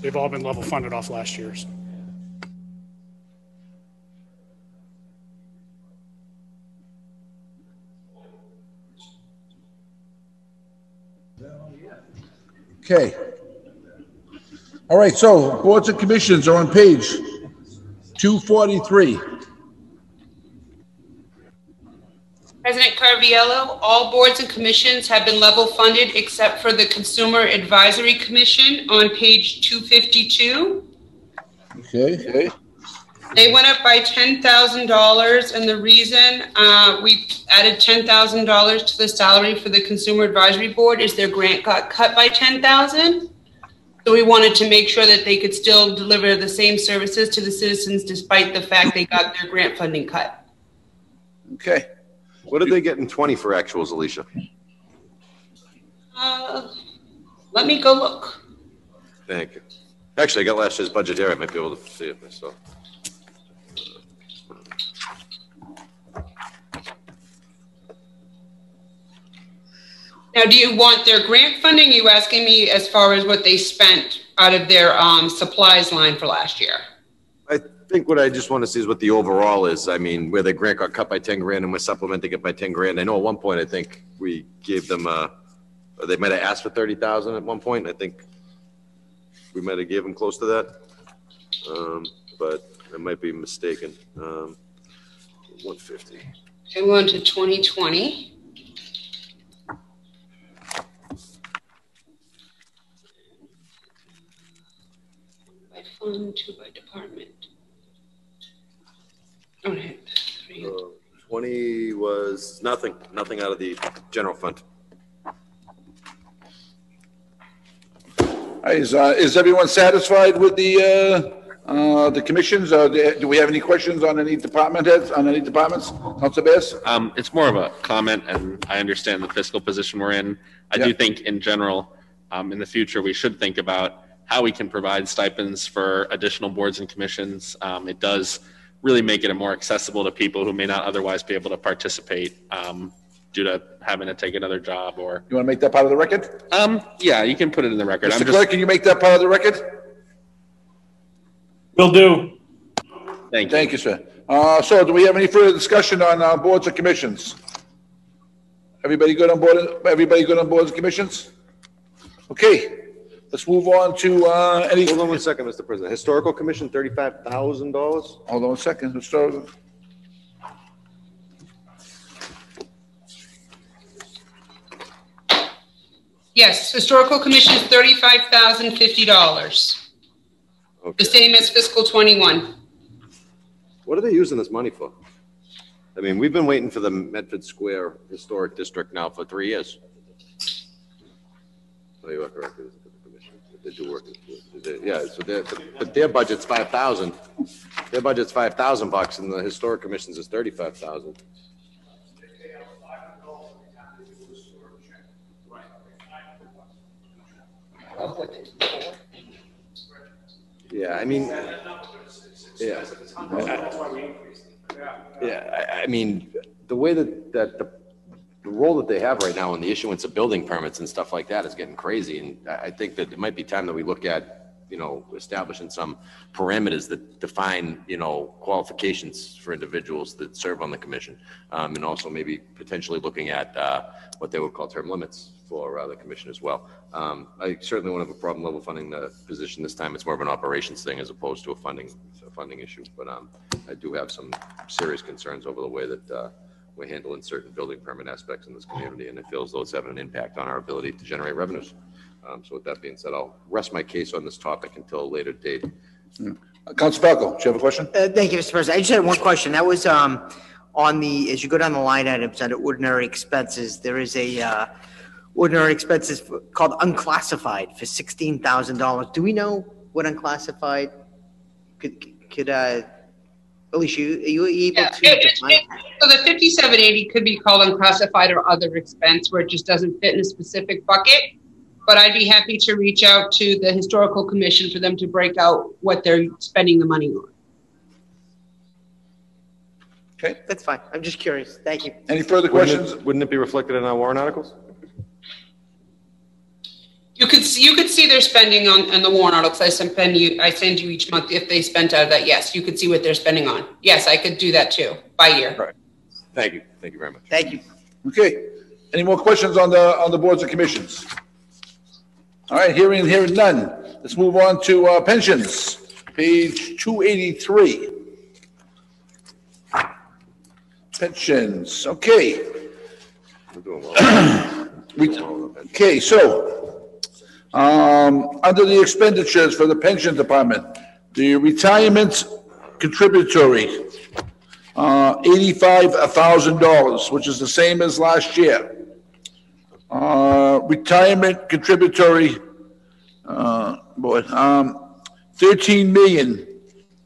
They've all been level funded off last year's. Okay. All right, so boards and commissions are on page 243. President all boards and commissions have been level funded except for the Consumer Advisory Commission on page 252. Okay, okay. They went up by $10,000 and the reason uh, we added $10,000 to the salary for the Consumer Advisory Board is their grant got cut by 10,000. So we wanted to make sure that they could still deliver the same services to the citizens despite the fact they got their grant funding cut. Okay. What did they get in 20 for actuals, Alicia? Uh, let me go look. Thank you. Actually, I got last year's budget here. I might be able to see it myself. Now, do you want their grant funding? You asking me as far as what they spent out of their um, supplies line for last year? Think what I just want to see is what the overall is. I mean, where the grant got cut by 10 grand and we're supplementing it by 10 grand. I know at one point, I think we gave them, uh, they might have asked for 30,000 at one point. I think we might have gave them close to that. Um, but I might be mistaken. Um, 150. I went to 2020. By fund, two by department. All right. Uh, 20 was nothing, nothing out of the general fund. Is, uh, is everyone satisfied with the, uh, uh, the commissions? Uh, do do we have any questions on any department heads, on any departments? Council Bears? Um, it's more of a comment, and I understand the fiscal position we're in. I do think in general, um, in the future, we should think about how we can provide stipends for additional boards and commissions. Um, it does really make it more accessible to people who may not otherwise be able to participate, um, due to having to take another job or. You want to make that part of the record? Um, yeah, you can put it in the record. I'm Mr. just- Clerk, can you make that part of the record? Will do. Thank you. Thank you, sir. Uh, so do we have any further discussion on, uh, boards or commissions? Everybody good on board, everybody good on boards and commissions? Okay, let's move on to, uh, any. Hold on one second, Mr. President. Historical Commission, $35,000? Hold on a one second, historical. Yes, Historical Commission is $35,050. The same as fiscal 21. What are they using this money for? I mean, we've been waiting for the Medford Square Historic District now for three years. Oh, you are correct. it is the commission. They do work. They- Yeah, so their, but their budget's five thousand. Their budget's five thousand bucks and the Historic Commission's is thirty-five thousand. Yeah, I mean, yeah. Yeah, I, I mean, the way that, that the, the role that they have right now in the issuance of building permits and stuff like that is getting crazy. And I, think that it might be time that we look at, you know, establishing some parameters that define, you know, qualifications for individuals that serve on the commission. Um, and also maybe potentially looking at, uh, what they would call term limits for, uh, the commission as well. Um, I certainly won't have a problem level funding the position this time. It's more of an operations thing as opposed to a funding, a funding issue. But, um, I do have some serious concerns over the way that, uh, we're handling certain building permit aspects in this community, and it feels though it's having an impact on our ability to generate revenues. Um, so with that being said, I'll rest my case on this topic until a later date. Council Falco, do you have a question? Uh, Thank you, Mr. President. I just had one question. That was um, on the, as you go down the line items under ordinary expenses, there is a uh, ordinary expenses for- called unclassified for $16,000. Do we know what unclassified could, could, uh, Alicia, are you able Yeah, to it- it- define? it- So the 5780 could be called unclassified or other expense where it just doesn't fit in a specific bucket. But I'd be happy to reach out to the historical commission for them to break out what they're spending the money on. Okay. That's fine. I'm just curious. Thank you. Any further Wouldn't it- questions? Wouldn't it be reflected in our warrant articles? You could see, you could see their spending on, on the warrant articles. I send you, I send you each month if they spent out of that. Yes, you could see what they're spending on. Yes, I could do that too by year. Right. Thank you. Thank you very much. Thank you. Okay. Any more questions on the, on the boards and commissions? All right, hearing, hearing none. Let's move on to uh, pensions, page 283. Pensions, okay. We- Okay, so, um, under the expenditures for the pension department, the retirement contributory, uh, eighty-five thousand dollars, which is the same as last year. Uh, retirement contributory, uh, boy, um, thirteen million,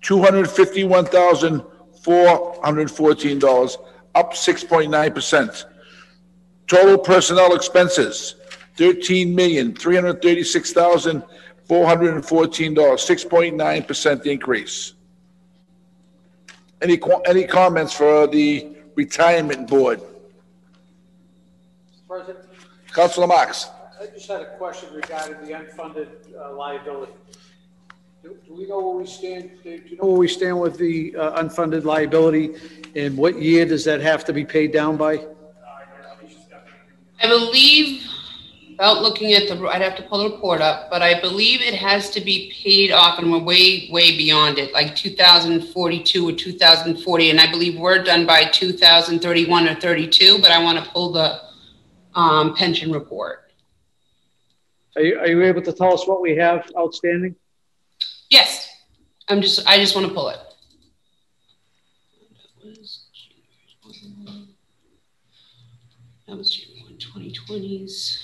two hundred fifty-one thousand, four hundred fourteen dollars, up six point nine percent. Total personnel expenses, thirteen million, three hundred thirty-six thousand, four hundred and fourteen dollars, six point nine percent increase. Any, qu- any comments for the retirement board? President, Councilor Marks? I just had a question regarding the unfunded uh, liability. Do do we know where we stand, do you know where we stand with the uh, unfunded liability? And what year does that have to be paid down by? I believe, without looking at the, I'd have to pull the report up, but I believe it has to be paid off and we're way, way beyond it, like 2042 or 2040. And I believe we're done by 2031 or 32, but I want to pull the um, pension report. Are you, are you able to tell us what we have outstanding? Yes, I'm just, I just want to pull it. That was January 2020s.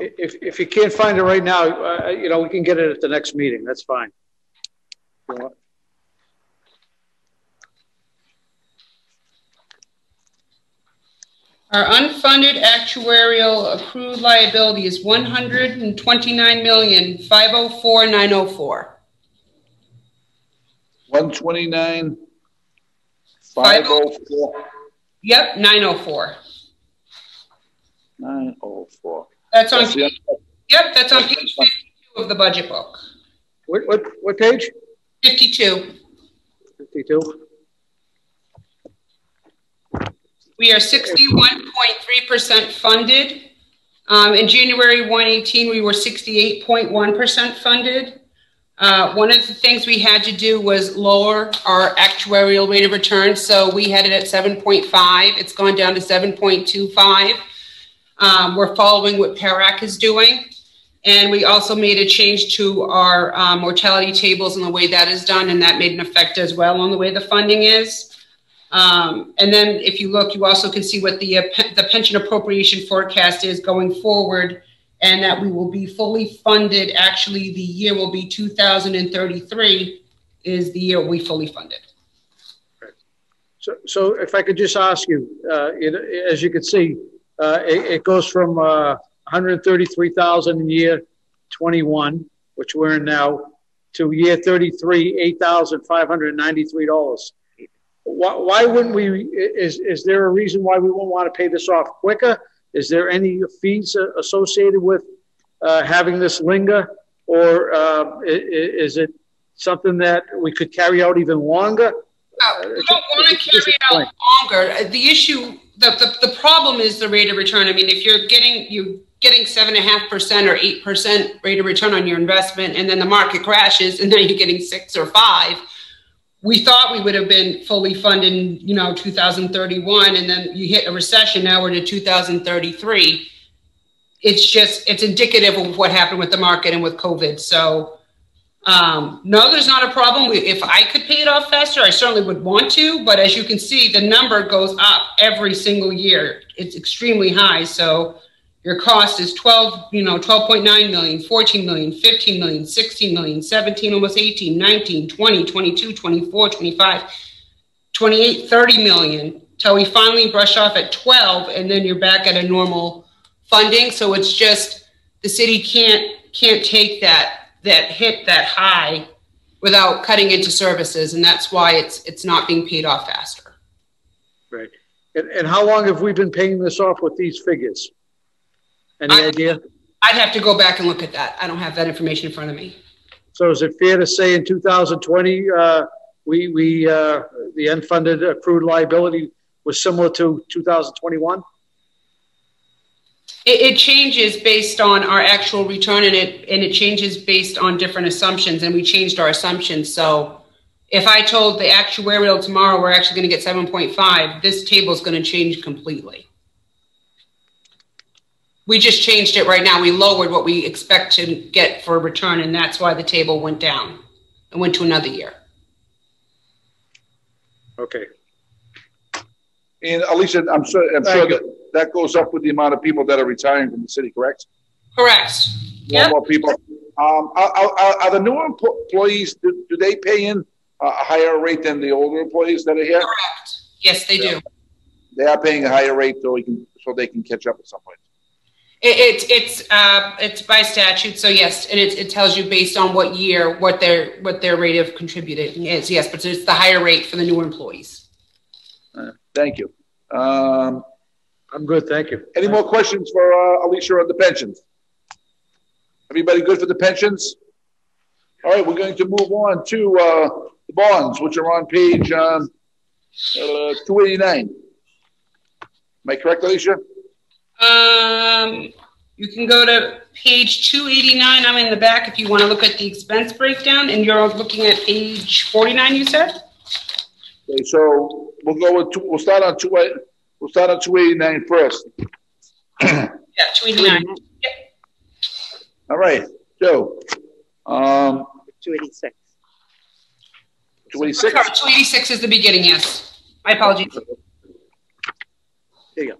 If, if you can't find it right now, uh, you know, we can get it at the next meeting, that's fine. Our unfunded actuarial accrued liability is one hundred and twenty-nine million, five oh four, nine oh four. One twenty-nine, five oh four, Yep, nine oh four. nine oh four. That's on, That's the- yep, that's on page fifty-two of the budget book. What, what, what page? Fifty-two. Fifty-two? We are sixty-one point three percent funded. Um, in January one eighteen, we were sixty-eight point one percent funded. Uh, one of the things we had to do was lower our actuarial rate of return, so we had it at seven point five. It's gone down to seven point two five. Um, we're following what PERAC is doing. And we also made a change to our um, mortality tables and the way that is done, and that made an effect as well on the way the funding is. Um, and then if you look, you also can see what the, uh, the pension appropriation forecast is going forward, and that we will be fully funded. Actually, the year will be 2033 is the year we fully funded. So, so if I could just ask you, uh, it, as you can see, uh, it, it goes from, uh, 133,000 in year 21, which we're in now, to year 33, $8,593. Why, why wouldn't we, is, is there a reason why we won't want to pay this off quicker? Is there any fees uh, associated with, uh, having this linger? Or, uh, is it something that we could carry out even longer? We don't want to carry it out longer. Uh, The issue, the, the, the problem is the rate of return. I mean, if you're getting, you getting seven and a half percent or eight percent rate of return on your investment, and then the market crashes, and then you're getting six or five. We thought we would have been fully funded you know, 2031, and then you hit a recession, now we're to 2033. It's just, it's indicative of what happened with the market and with COVID. So, um, no, there's not a problem. If I could pay it off faster, I certainly would want to. But as you can see, the number goes up every single year. It's extremely high. So Your cost is 12, you know, 12.9 million, 14 million, 15 million, 16 million, 17, almost 18, 19, 20, 22, 24, 25, 28, 30 million, till we finally brush off at 12, and then you're back at a normal funding. So it's just the city can't can't take that that hit that high without cutting into services, and that's why it's it's not being paid off faster. Right. And, and how long have we been paying this off with these figures? Any I- idea? I'd have to go back and look at that. I don't have that information in front of me. So is it fair to say in 2020, uh, we, we, uh, the unfunded accrued liability was similar to 2021? It, it changes based on our actual return and it, and it changes based on different assumptions and we changed our assumptions. So if I told the actuarial tomorrow we're actually going to get 7.5, this table is going to change completely. We just changed it right now. We lowered what we expect to get for a return and that's why the table went down and went to another year. Okay. And Alicia, I'm sure, I'm sure that that goes up with the amount of people that are retiring from the city, correct? Correct. More and more people. Um, are, are, are the newer employees, do, do they pay in a higher rate than the older employees that are here? Correct. Yes, they do. They are paying a higher rate so we can, so they can catch up at some point. It, it, it's uh, it's by statute, so yes, and it, it tells you based on what year what their what their rate of contributing is. Yes, but it's the higher rate for the newer employees. Uh, Thank you. Um, I'm good, thank you. Any more questions for uh, Alicia on the pensions? Everybody good for the pensions? All right, we're going to move on to uh, the bonds, which are on page um, uh, 289. Am I correct, Alicia? Um, you can go to page 289. I'm in the back if you want to look at the expense breakdown, and you're looking at page 49. You said. Okay, so we'll go with two, we'll start on two, we'll start on 289 first. Yeah, 289. Yep. All right, Joe. Um, 286. 286? Sorry, 286 is the beginning. Yes. My apologies. There you go.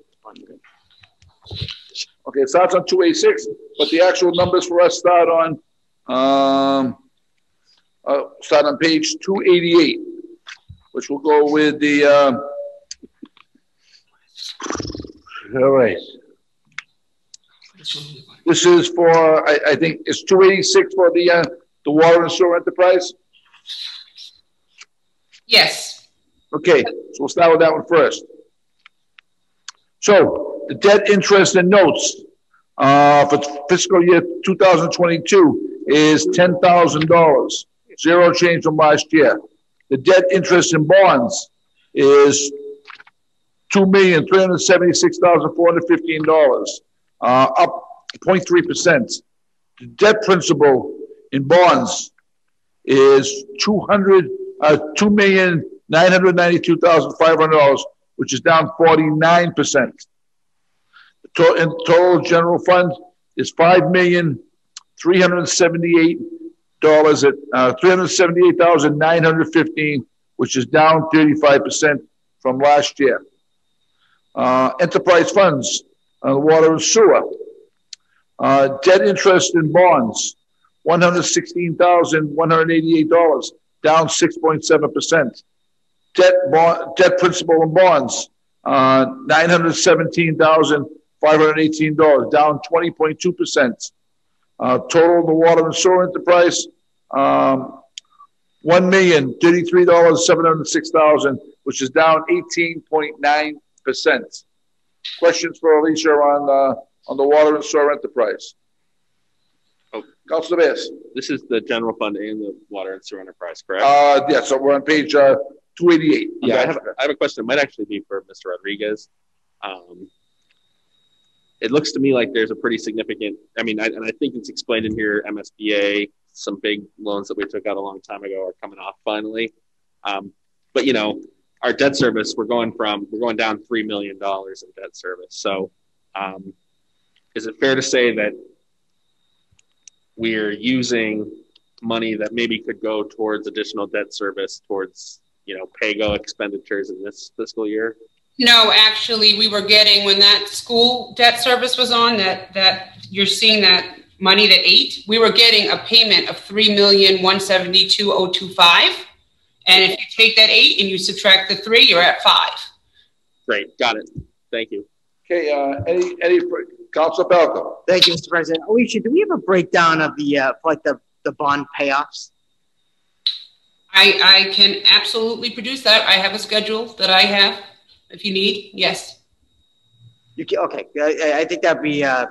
Okay, it starts on 286, but the actual numbers for us start on, um, uh, start on page 288, which will go with the, uh, all right. This is for, I, I think, it's 286 for the, uh, the water and sewer enterprise? Yes. Okay, so we'll start with that one first. So the debt interest and notes uh, for fiscal year 2022 is $10,000, zero change from last year. The debt interest in bonds is $2,376,415, uh, up 0.3%. The debt principal in bonds is 200, uh, $2,992,500, which is down 49%. The total general fund is five million, three hundred seventy-eight dollars at, uh, three hundred seventy-eight thousand, nine hundred fifteen, which is down thirty-five percent from last year. Uh, enterprise funds, uh, water and sewer, uh, debt interest in bonds, one hundred sixteen thousand, one hundred eighty-eight dollars, down six point seven percent. Debt bond, debt principal in bonds, uh, nine hundred seventeen thousand, five hundred eighteen dollars, down twenty point two percent. Uh, total, the water and sewer enterprise, um, one million, thirty-three dollars, seven hundred six thousand, which is down eighteen point nine percent. Questions for Alicia on, uh, on the water and sewer enterprise? Oh, Councilor Bears. This is the general fund and the water and sewer enterprise, correct? Uh, yeah, so we're on page, uh, two eighty-eight. Yeah, I have, I have a question. It might actually be for Mr. Rodriguez. Um, it looks to me like there's a pretty significant, I mean, I, and I think it's explained in here, MSBA, some big loans that we took out a long time ago are coming off finally. Um, but you know, our debt service, we're going from, we're going down $3 million in debt service. So, um, is it fair to say that we're using money that maybe could go towards additional debt service towards, you know, PAYGO expenditures in this fiscal year? No, actually, we were getting, when that school debt service was on, that, that, you're seeing that money, that eight, we were getting a payment of three million, one seventy-two, oh two five. And if you take that eight and you subtract the three, you're at five. Great, got it. Thank you. Okay, uh, any, any, Council Falco? Thank you, Mr. President. Alicia, do we have a breakdown of the, uh, like the, the bond payoffs? I, I can absolutely produce that. I have a schedule that I have, if you need, yes. You can, okay, I, I think that'd be, uh,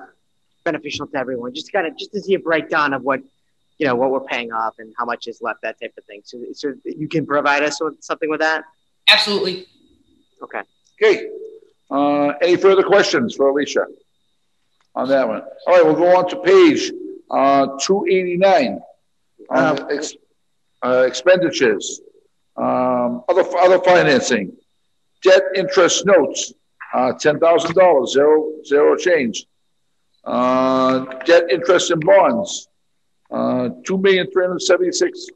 beneficial to everyone, just kind of, just to see a breakdown of what, you know, what we're paying off and how much is left, that type of thing. So, so you can provide us with something with that? Absolutely. Okay. Okay, uh, any further questions for Alicia on that one? All right, we'll go on to page, uh, two eighty-nine. Uh, ex- uh, expenditures, um, other, other financing, debt interest notes, uh, ten thousand dollars, zero, zero change. Uh, debt interest and bonds, uh, two million three hundred seventy-six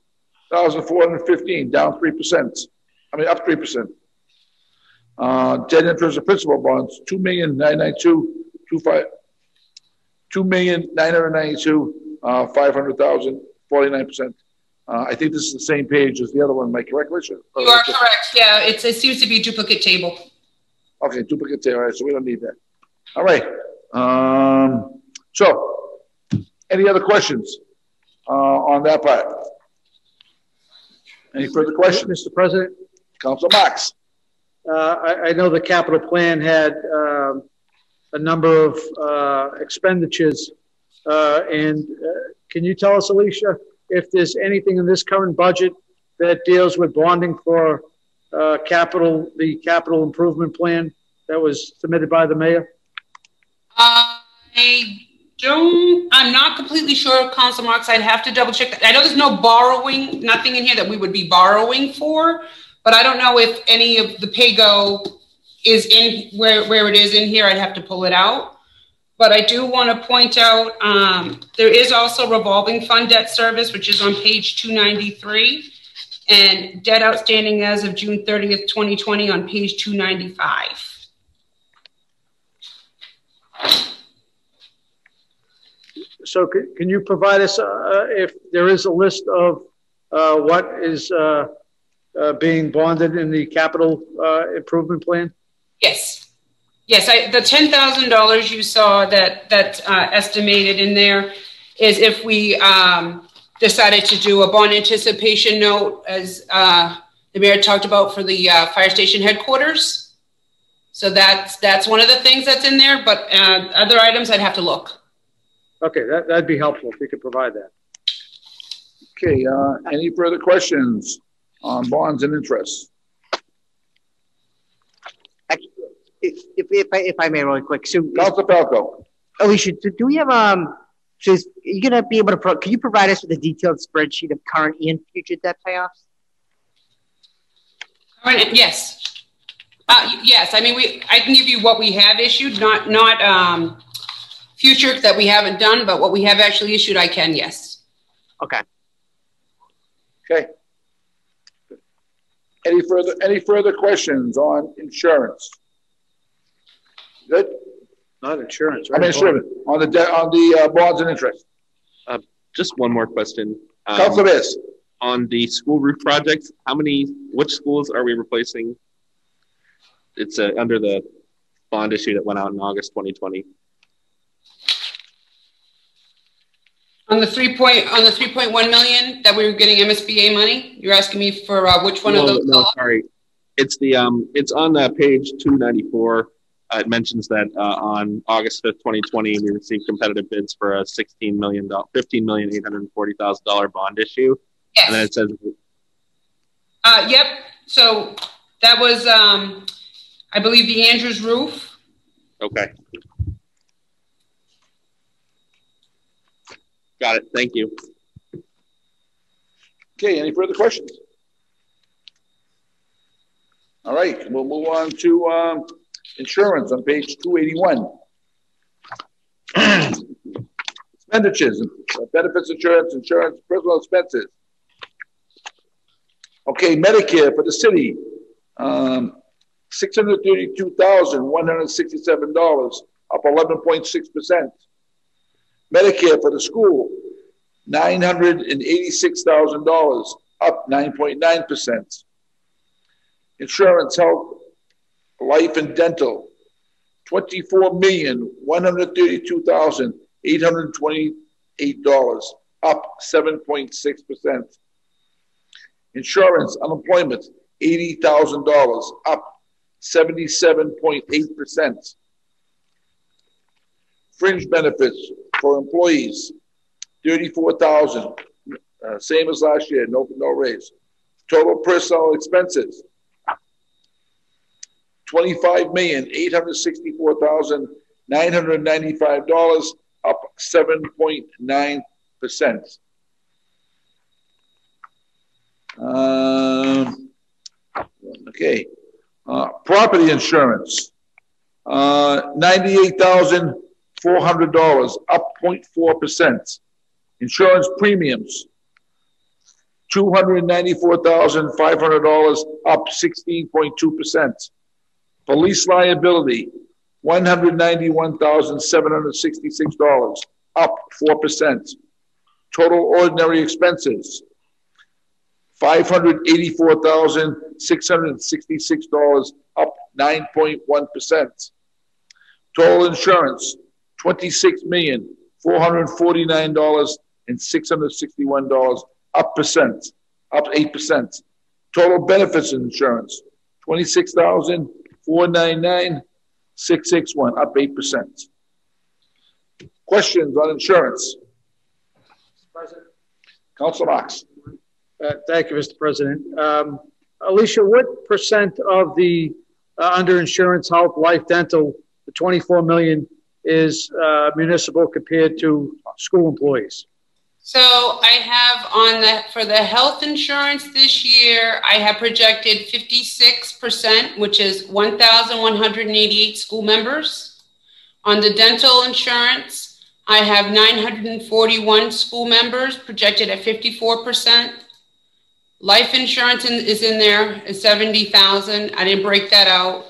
thousand four hundred fifteen, down three percent. I mean, up three percent. Uh, debt interest and principal bonds, two million nine nine two two five, two million nine hundred ninety-two, uh, five hundred thousand, forty-nine percent. Uh, I think this is the same page as the other one. Am I correct, Alicia? You are correct. Yeah, it's, it seems to be a duplicate table. Okay, duplicate table, all right, so we don't need that. All right, um, so, any other questions, uh, on that part? Any further questions? Mr. President? Council Marks? Uh, I, I know the capital plan had, um, a number of, uh, expenditures. Uh, and, uh, can you tell us, Alicia, if there's anything in this current budget that deals with bonding for, uh, capital, the capital improvement plan that was submitted by the mayor? I don't, I'm not completely sure, of Council Marks. I'd have to double check. that. I know there's no borrowing, nothing in here that we would be borrowing for, but I don't know if any of the pay-go is in where, where it is in here. I'd have to pull it out. But I do want to point out, um, there is also revolving fund debt service, which is on page 293, and debt outstanding as of June 30th, 2020 on page 295. So can, can you provide us, uh, if there is a list of, uh, what is, uh, uh, being bonded in the capital, uh, improvement plan? Yes. Yes, I, the ten thousand dollars you saw that that uh, estimated in there is if we um, decided to do a bond anticipation note, as uh, the mayor talked about for the uh, fire station headquarters. So that's that's one of the things that's in there, but uh, other items I'd have to look. Okay, that, that'd be helpful if you could provide that. Okay, uh, any further questions on bonds and interest? If, if, if I, if I may really quick, so. Council Falco. Alicia, do, do we have, um, so is, are you gonna be able to, pro, can you provide us with a detailed spreadsheet of current and future debt payoffs? All right, yes. Uh, yes, I mean, we, I can give you what we have issued, not, not, um, future that we haven't done, but what we have actually issued, I can, yes. Okay. Okay. Any further, any further questions on insurance? Good? Not insurance, I mean, insurance, on the, debt, on the uh, bonds and interest. Uh, just one more question. Um, Councilor Bears. On the school roof project, how many, which schools are we replacing? It's uh, under the bond issue that went out in August 2020. On the three point, on the three point one million that we were getting MSBA money, you're asking me for uh, which one of those? No, sorry. It's the, um, it's on uh, page 294. Uh, it mentions that uh, on August 5th, 2020, we received competitive bids for a $16 million, $15,840,000 bond issue. Yes. And then it says, Uh, yep, so that was, um, I believe the Andrews roof. okay. Got it. Thank you. Okay, any further questions? All right, we'll move on to, um, insurance on page two eighty-one. Expenditures, benefits insurance, insurance, personal expenses. Okay, Medicare for the city, um, six hundred thirty-two thousand, one hundred sixty-seven dollars, up eleven point six percent. Medicare for the school, nine hundred and eighty-six thousand dollars, up nine point nine percent. Insurance, health, life and dental, twenty-four million, one hundred thirty-two thousand, eight hundred twenty-eight dollars, up seven point six percent. Insurance, unemployment, eighty thousand dollars, up seventy-seven point eight percent. Fringe benefits for employees, thirty-four thousand, uh, same as last year, no, no raise. Total personnel expenses, twenty-five million, eight hundred sixty-four thousand, nine hundred ninety-five dollars, up seven point nine percent. Um, okay, uh, property insurance, uh, ninety-eight thousand, four hundred dollars, up 0.4 percent. Insurance premiums, two hundred ninety-four thousand, five hundred dollars, up sixteen point two percent. Police liability, one hundred ninety-one thousand, seven hundred sixty-six dollars, up four percent. Total ordinary expenses, five hundred eighty-four thousand, six hundred sixty-six dollars, up nine point one percent. Total insurance, twenty-six million, four hundred forty-nine dollars and six hundred sixty-one dollars, up percent, up eight percent. Total benefits and insurance, twenty-six thousand, four ninety-nine, six six one, up eight percent. Questions on insurance? Council Knox. Uh, Thank you, Mr. President. Um, Alicia, what percent of the uh, underinsurance, health, life, dental, the 24 million is uh, municipal compared to school employees? So I have on the, for the health insurance this year, I have projected 56%, which is 1,188 school members. On the dental insurance, I have 941 school members projected at 54%. Life insurance in, is in there is 70,000. I didn't break that out.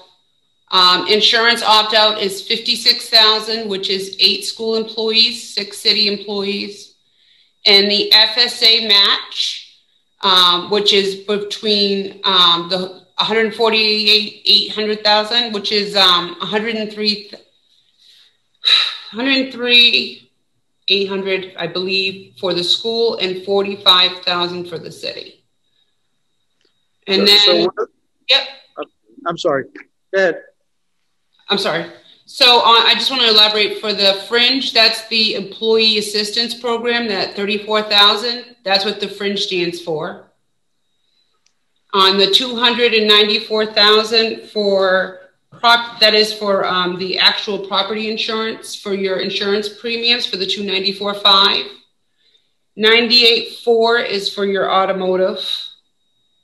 Um, insurance opt out is 56,000, which is eight school employees, six city employees. And the FSA match, um, which is between um, the 148, 800,000, which is um, 103, 103, 800, I believe, for the school and 45,000 for the city. And So- so then, what- yep. I'm sorry. Go ahead. I'm sorry. So uh, I just want to elaborate for the fringe, that's the employee assistance program, that 34,000, that's what the fringe stands for. On the 294,000 for prop, that is for um, the actual property insurance for your insurance premiums for the 294.5. 98.4 is for your automotive.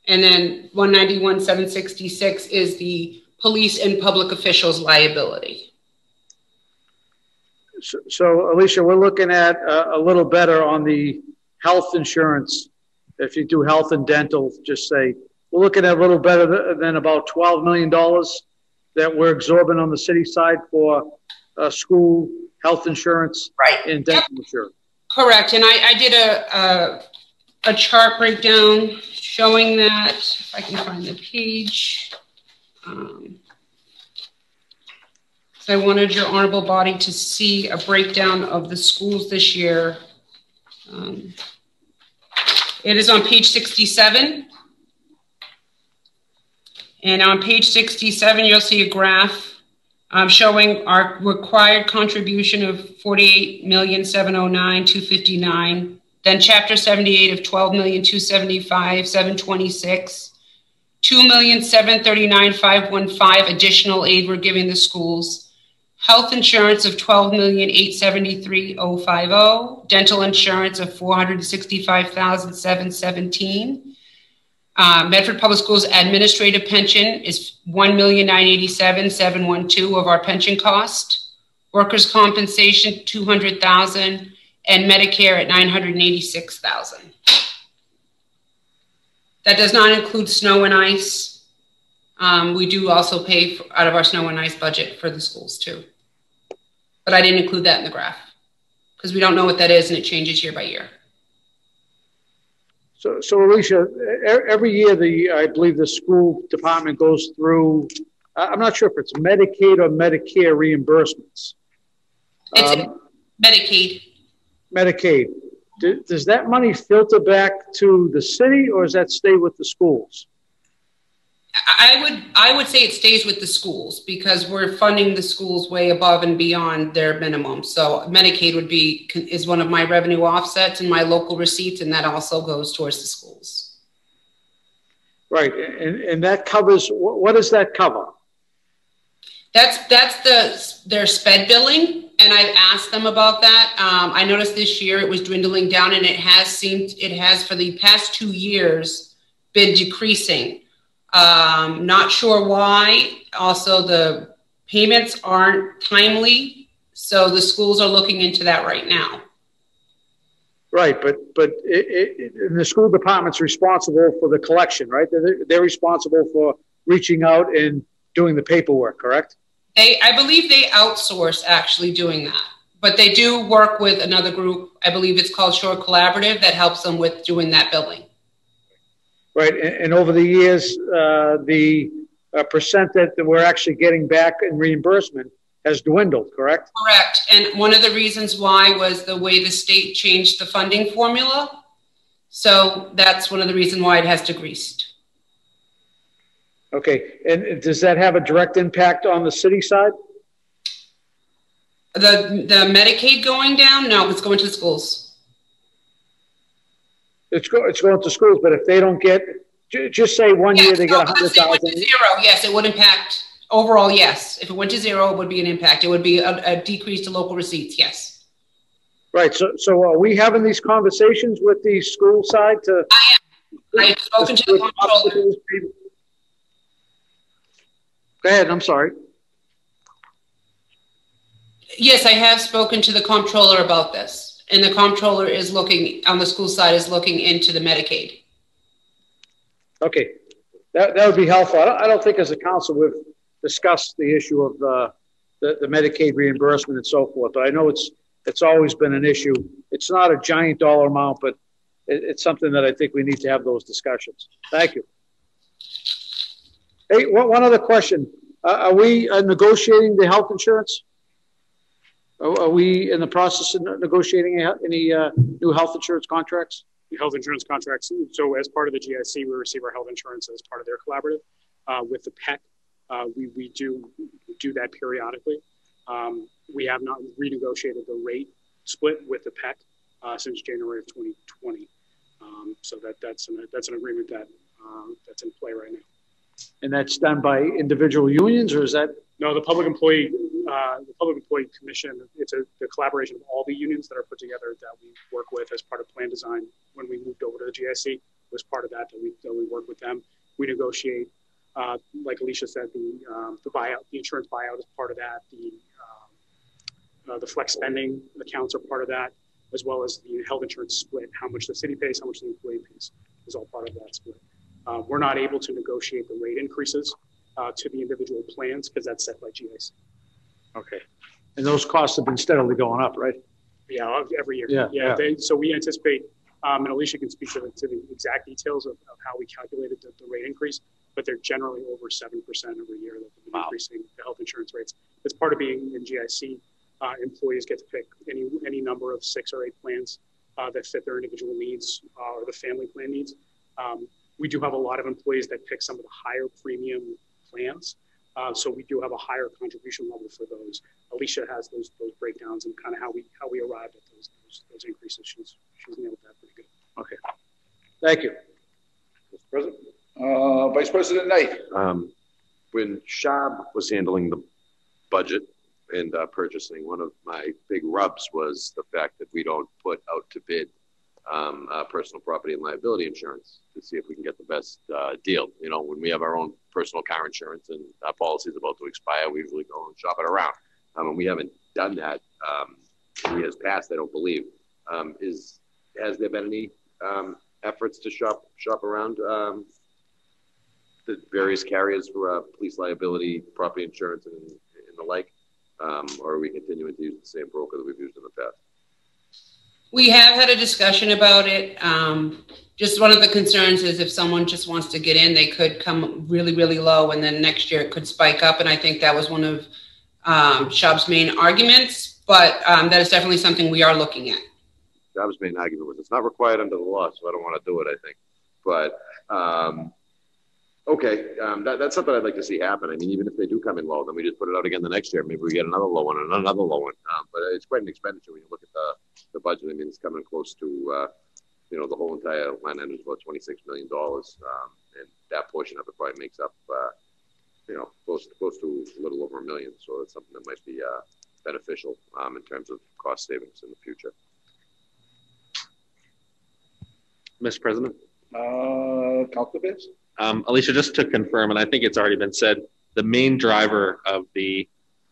And then 191,766 is the police and public officials liability. So- So Alicia, we're looking at uh, a little better on the health insurance. If you do health and dental, just say, we're looking at a little better than about $12 million that we're absorbing on the city side for uh, school, health insurance. Right. And dental insurance. Correct, and I, I did a, a, a chart breakdown showing that, if I can find the page. Um, So I wanted your honorable body to see a breakdown of the schools this year. Um, It is on page sixty-seven. And on page sixty-seven, you'll see a graph um, showing our required contribution of forty-eight million, seven oh nine, two fifty-nine. Then chapter seventy-eight of twelve million, two seventy-five, seven twenty-six. Two million, seven thirty-nine, five one five additional aid we're giving the schools. Health insurance of twelve million, eight seventy-three, oh five oh. Dental insurance of four hundred sixty-five thousand, seven seventeen. Uh, Medford Public Schools administrative pension is one million nine eighty-seven seven one two of our pension cost. Workers' compensation two hundred thousand, and Medicare at nine hundred eighty-six thousand. That does not include snow and ice. Um, we do also pay for, out of our snow and ice budget for the schools too. But I didn't include that in the graph because we don't know what that is and it changes year by year. So, so Alicia, every year the, I believe the school department goes through, I'm not sure if it's Medicaid or Medicare reimbursements. It's Um, Medicaid. Medicaid. Do- Does that money filter back to the city or does that stay with the schools? I would I would say it stays with the schools because we're funding the schools way above and beyond their minimum. So Medicaid would be is one of my revenue offsets and my local receipts, and that also goes towards the schools. Right, and, and that covers, what, what does that cover? That's that's the their sped billing, and I've asked them about that. Um, I noticed this year it was dwindling down, and it has seemed it has for the past two years been decreasing. Um, not sure why. Also, the payments aren't timely, so the schools are looking into that right now. Right, but, but it, it, the school department's responsible for the collection, right? They're, they're responsible for reaching out and doing the paperwork, correct? They, I believe they outsource actually doing that, but they do work with another group. I believe it's called Shore Collaborative that helps them with doing that billing. Right, and, and over the years, uh, the uh, percent that we're actually getting back in reimbursement has dwindled, correct? Correct. And one of the reasons why was the way the state changed the funding formula. So that's one of the reasons why it has decreased. Okay, and does that have a direct impact on the city side? The the Medicaid going down? No, it's going to the schools. It's go, it's going to schools, but if they don't get, ju- just say one year they get a hundred If it went to zero, yes, it would impact overall. Yes, if it went to zero, it would be an impact. It would be a, a decrease to local receipts. Yes. Right, so, so are we having these conversations with the school side to? I am. I've spoken to the comptroller. Go ahead, I'm sorry. Yes, I have spoken to the comptroller about this, and the comptroller is looking on the school side is looking into the Medicaid. Okay, that, that would be helpful. I don't, I don't think as a council we've discussed the issue of, uh, the, the Medicaid reimbursement and so forth, but I know it's, it's always been an issue. It's not a giant dollar amount, but it, it's something that I think we need to have those discussions. Thank you. Hey, one, other question. Uh, are we uh, negotiating the health insurance? Are, are we in the process of negotiating any, uh, new health insurance contracts? Health insurance contracts. So as part of the GIC, we receive our health insurance as part of their collaborative. Uh, with the PEC, uh, we, we do do that periodically. Um, we have not renegotiated the rate split with the PEC uh, since January of 2020. Um, so that that's an that's an agreement that that's in play right now. And that's done by individual unions or is that? No, the public employee uh, the public employee commission. It's a the collaboration of all the unions that are put together that we work with as part of plan design. When we moved over to the GIC, was part of that that we that we work with them. We negotiate, uh, like Alicia said, the um, the buyout, the insurance buyout is part of that. The um, uh, the flex spending accounts are part of that, as well as the health insurance split. How much the city pays, how much the employee pays, is all part of that split. Uh, we're not able to negotiate the rate increases uh, to the individual plans because that's set by GIC. Okay. And those costs have been steadily going up, right? Yeah, every year. Yeah, yeah. They, so we anticipate, um, and Alicia can speak to the, to the exact details of, of how we calculated the, the rate increase, but they're generally over 7% every year that they've been increasing the health insurance rates. As part of being in GIC, uh, employees get to pick any, any number of six or eight plans uh, that fit their individual needs uh, or the family plan needs. Um, we do have a lot of employees that pick some of the higher premium plans. Uh, so we do have a higher contribution level for those. Alicia has those those breakdowns and kind of how we how we arrived at those those, those increases. She's she's nailed that pretty good. Okay. Thank you. Mr. President. Uh, Vice President Knight. Um, when Shab was handling the budget and uh, purchasing, one of my big rubs was the fact that we don't put out to bid um, uh, personal property and liability insurance to see if we can get the best uh, deal. You know, when we have our own personal car insurance and our policy is about to expire, we usually go and shop it around. Um, and we haven't done that um, in years past. I don't believe. Um, is has there been any um, efforts to shop shop around um, the various carriers for uh, police liability, property insurance, and, and the like? Um, or are we continuing to use the same broker that we've used in the past? We have had a discussion about it. Um, just one of the concerns is if someone just wants to get in, they could come really, really low, and then next year it could spike up. And I think that was one of um, main arguments. But um, that is definitely something we are looking at. Job's main argument was it's not required under the law, so I don't want to do it. I think, but um, okay, um, that, that's something I'd like to see happen. I mean, even if they do come in low, then we just put it out again the next year. Maybe we get another low one and another low one. Um, but it's quite an expenditure when you look at the the budget. I mean, it's coming close to uh, you know the whole entire line item is about twenty six million dollars, um, and that portion of it probably makes up uh, you know close close to a little over a million. So it's something that might be uh, beneficial um, in terms of cost savings in the future. Mr. President? Uh, Bears? Um, Alicia, just to confirm, and I think it's already been said, the main driver of the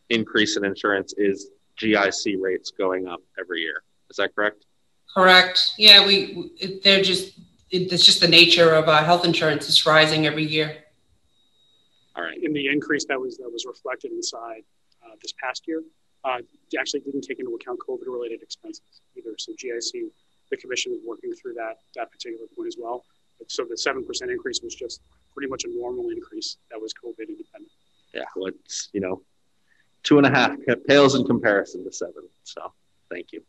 increase in insurance is GIC rates going up every year. Is that correct? Correct. Yeah, we they're just it's just the nature of uh, health insurance. It's rising every year. All right. In the increase that was that was reflected inside uh, this past year, uh, actually didn't take into account COVID-related expenses either. So GIC, the commission is working through that that particular point as well. But so the seven percent increase was just pretty much a normal increase that was COVID independent. Yeah, well, it's you know, two and a half pales in comparison to seven. So, thank you.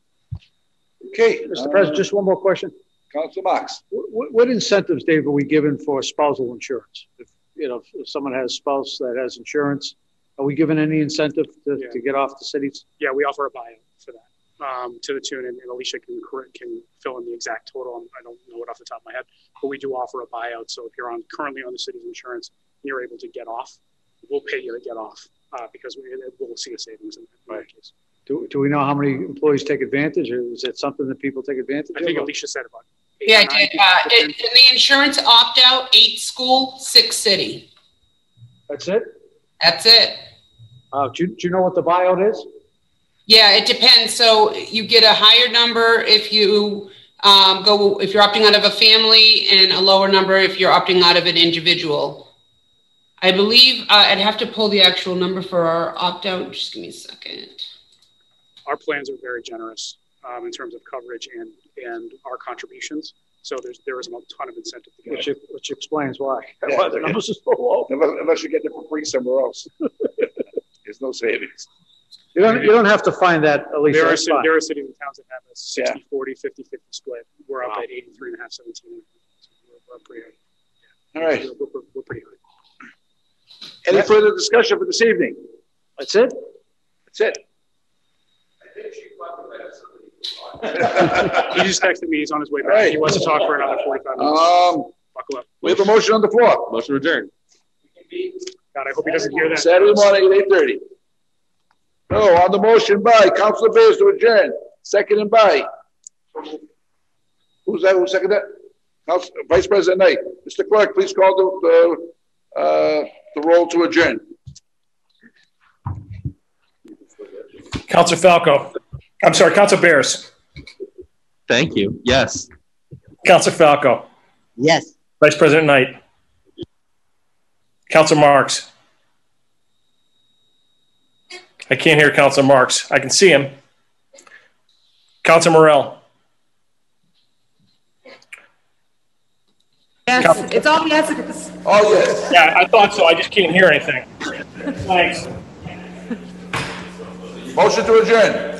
Okay, Mr. President, just one more question. Councilor Marks. What, what incentives, Dave, are we given for spousal insurance? If, you know, if someone has a spouse that has insurance, are we given any incentive to, Yeah. to get off the cities? Yeah, we offer a buyout for that um, to the tune, and, and Alicia can can fill in the exact total. I don't know it off the top of my head, but we do offer a buyout. So if you're on currently on the city's insurance, and you're able to get off, we'll pay you to get off uh, because we we'll see a savings in, in that case. Do, do we know how many employees take advantage, or is it something that people take advantage I think of? Alicia said about eight Yeah, I did. Uh, it, in. in the insurance opt out, eight school, six city. That's it? That's it. Uh, do, do you know what the buyout is? Yeah, it depends. So you get a higher number if you um, go if you're opting out of a family, and a lower number if you're opting out of an individual. I believe uh, I'd have to pull the actual number for our opt out. Just give me a second. our plans are very generous um, in terms of coverage and and our contributions. So there's there is a ton of incentive to get Which, it. which explains why. Yeah. Why the numbers are so low. Unless, unless you get it for free somewhere else. There's no savings. You don't, you don't have to find that, Alicia, There are, that's ci- fine. there are cities and towns that have a 60, 40, 50, 50 split. We're up at 83 and a half, 17. We're, we're pretty high. All right. We're, we're, we're pretty high. Any further discussion for this evening? That's it? That's it. He just texted me. He's on his way back. right. He wants to talk for another 45 minutes. Um, Buckle up. we have a motion on the floor. Motion adjourned. God, I hope he doesn't hear that. Saturday morning at eight thirty. No, on the motion by Councilor Bears to adjourn, second and by. Who's that, who seconded that? Council, Vice President Knight. Mr. Clerk, please call the, the, uh, the roll to adjourn. Counselor Falco. I'm sorry, Counselor Bears. Thank you. Yes. Counselor Falco. Yes. Vice President Knight. Counselor Marks. I can't hear Counselor Marks. I can see him. Counselor Morell. Yes, it's all yeses. Oh, yes. Yeah, I thought so. I just can't hear anything. Thanks. Motion to adjourn.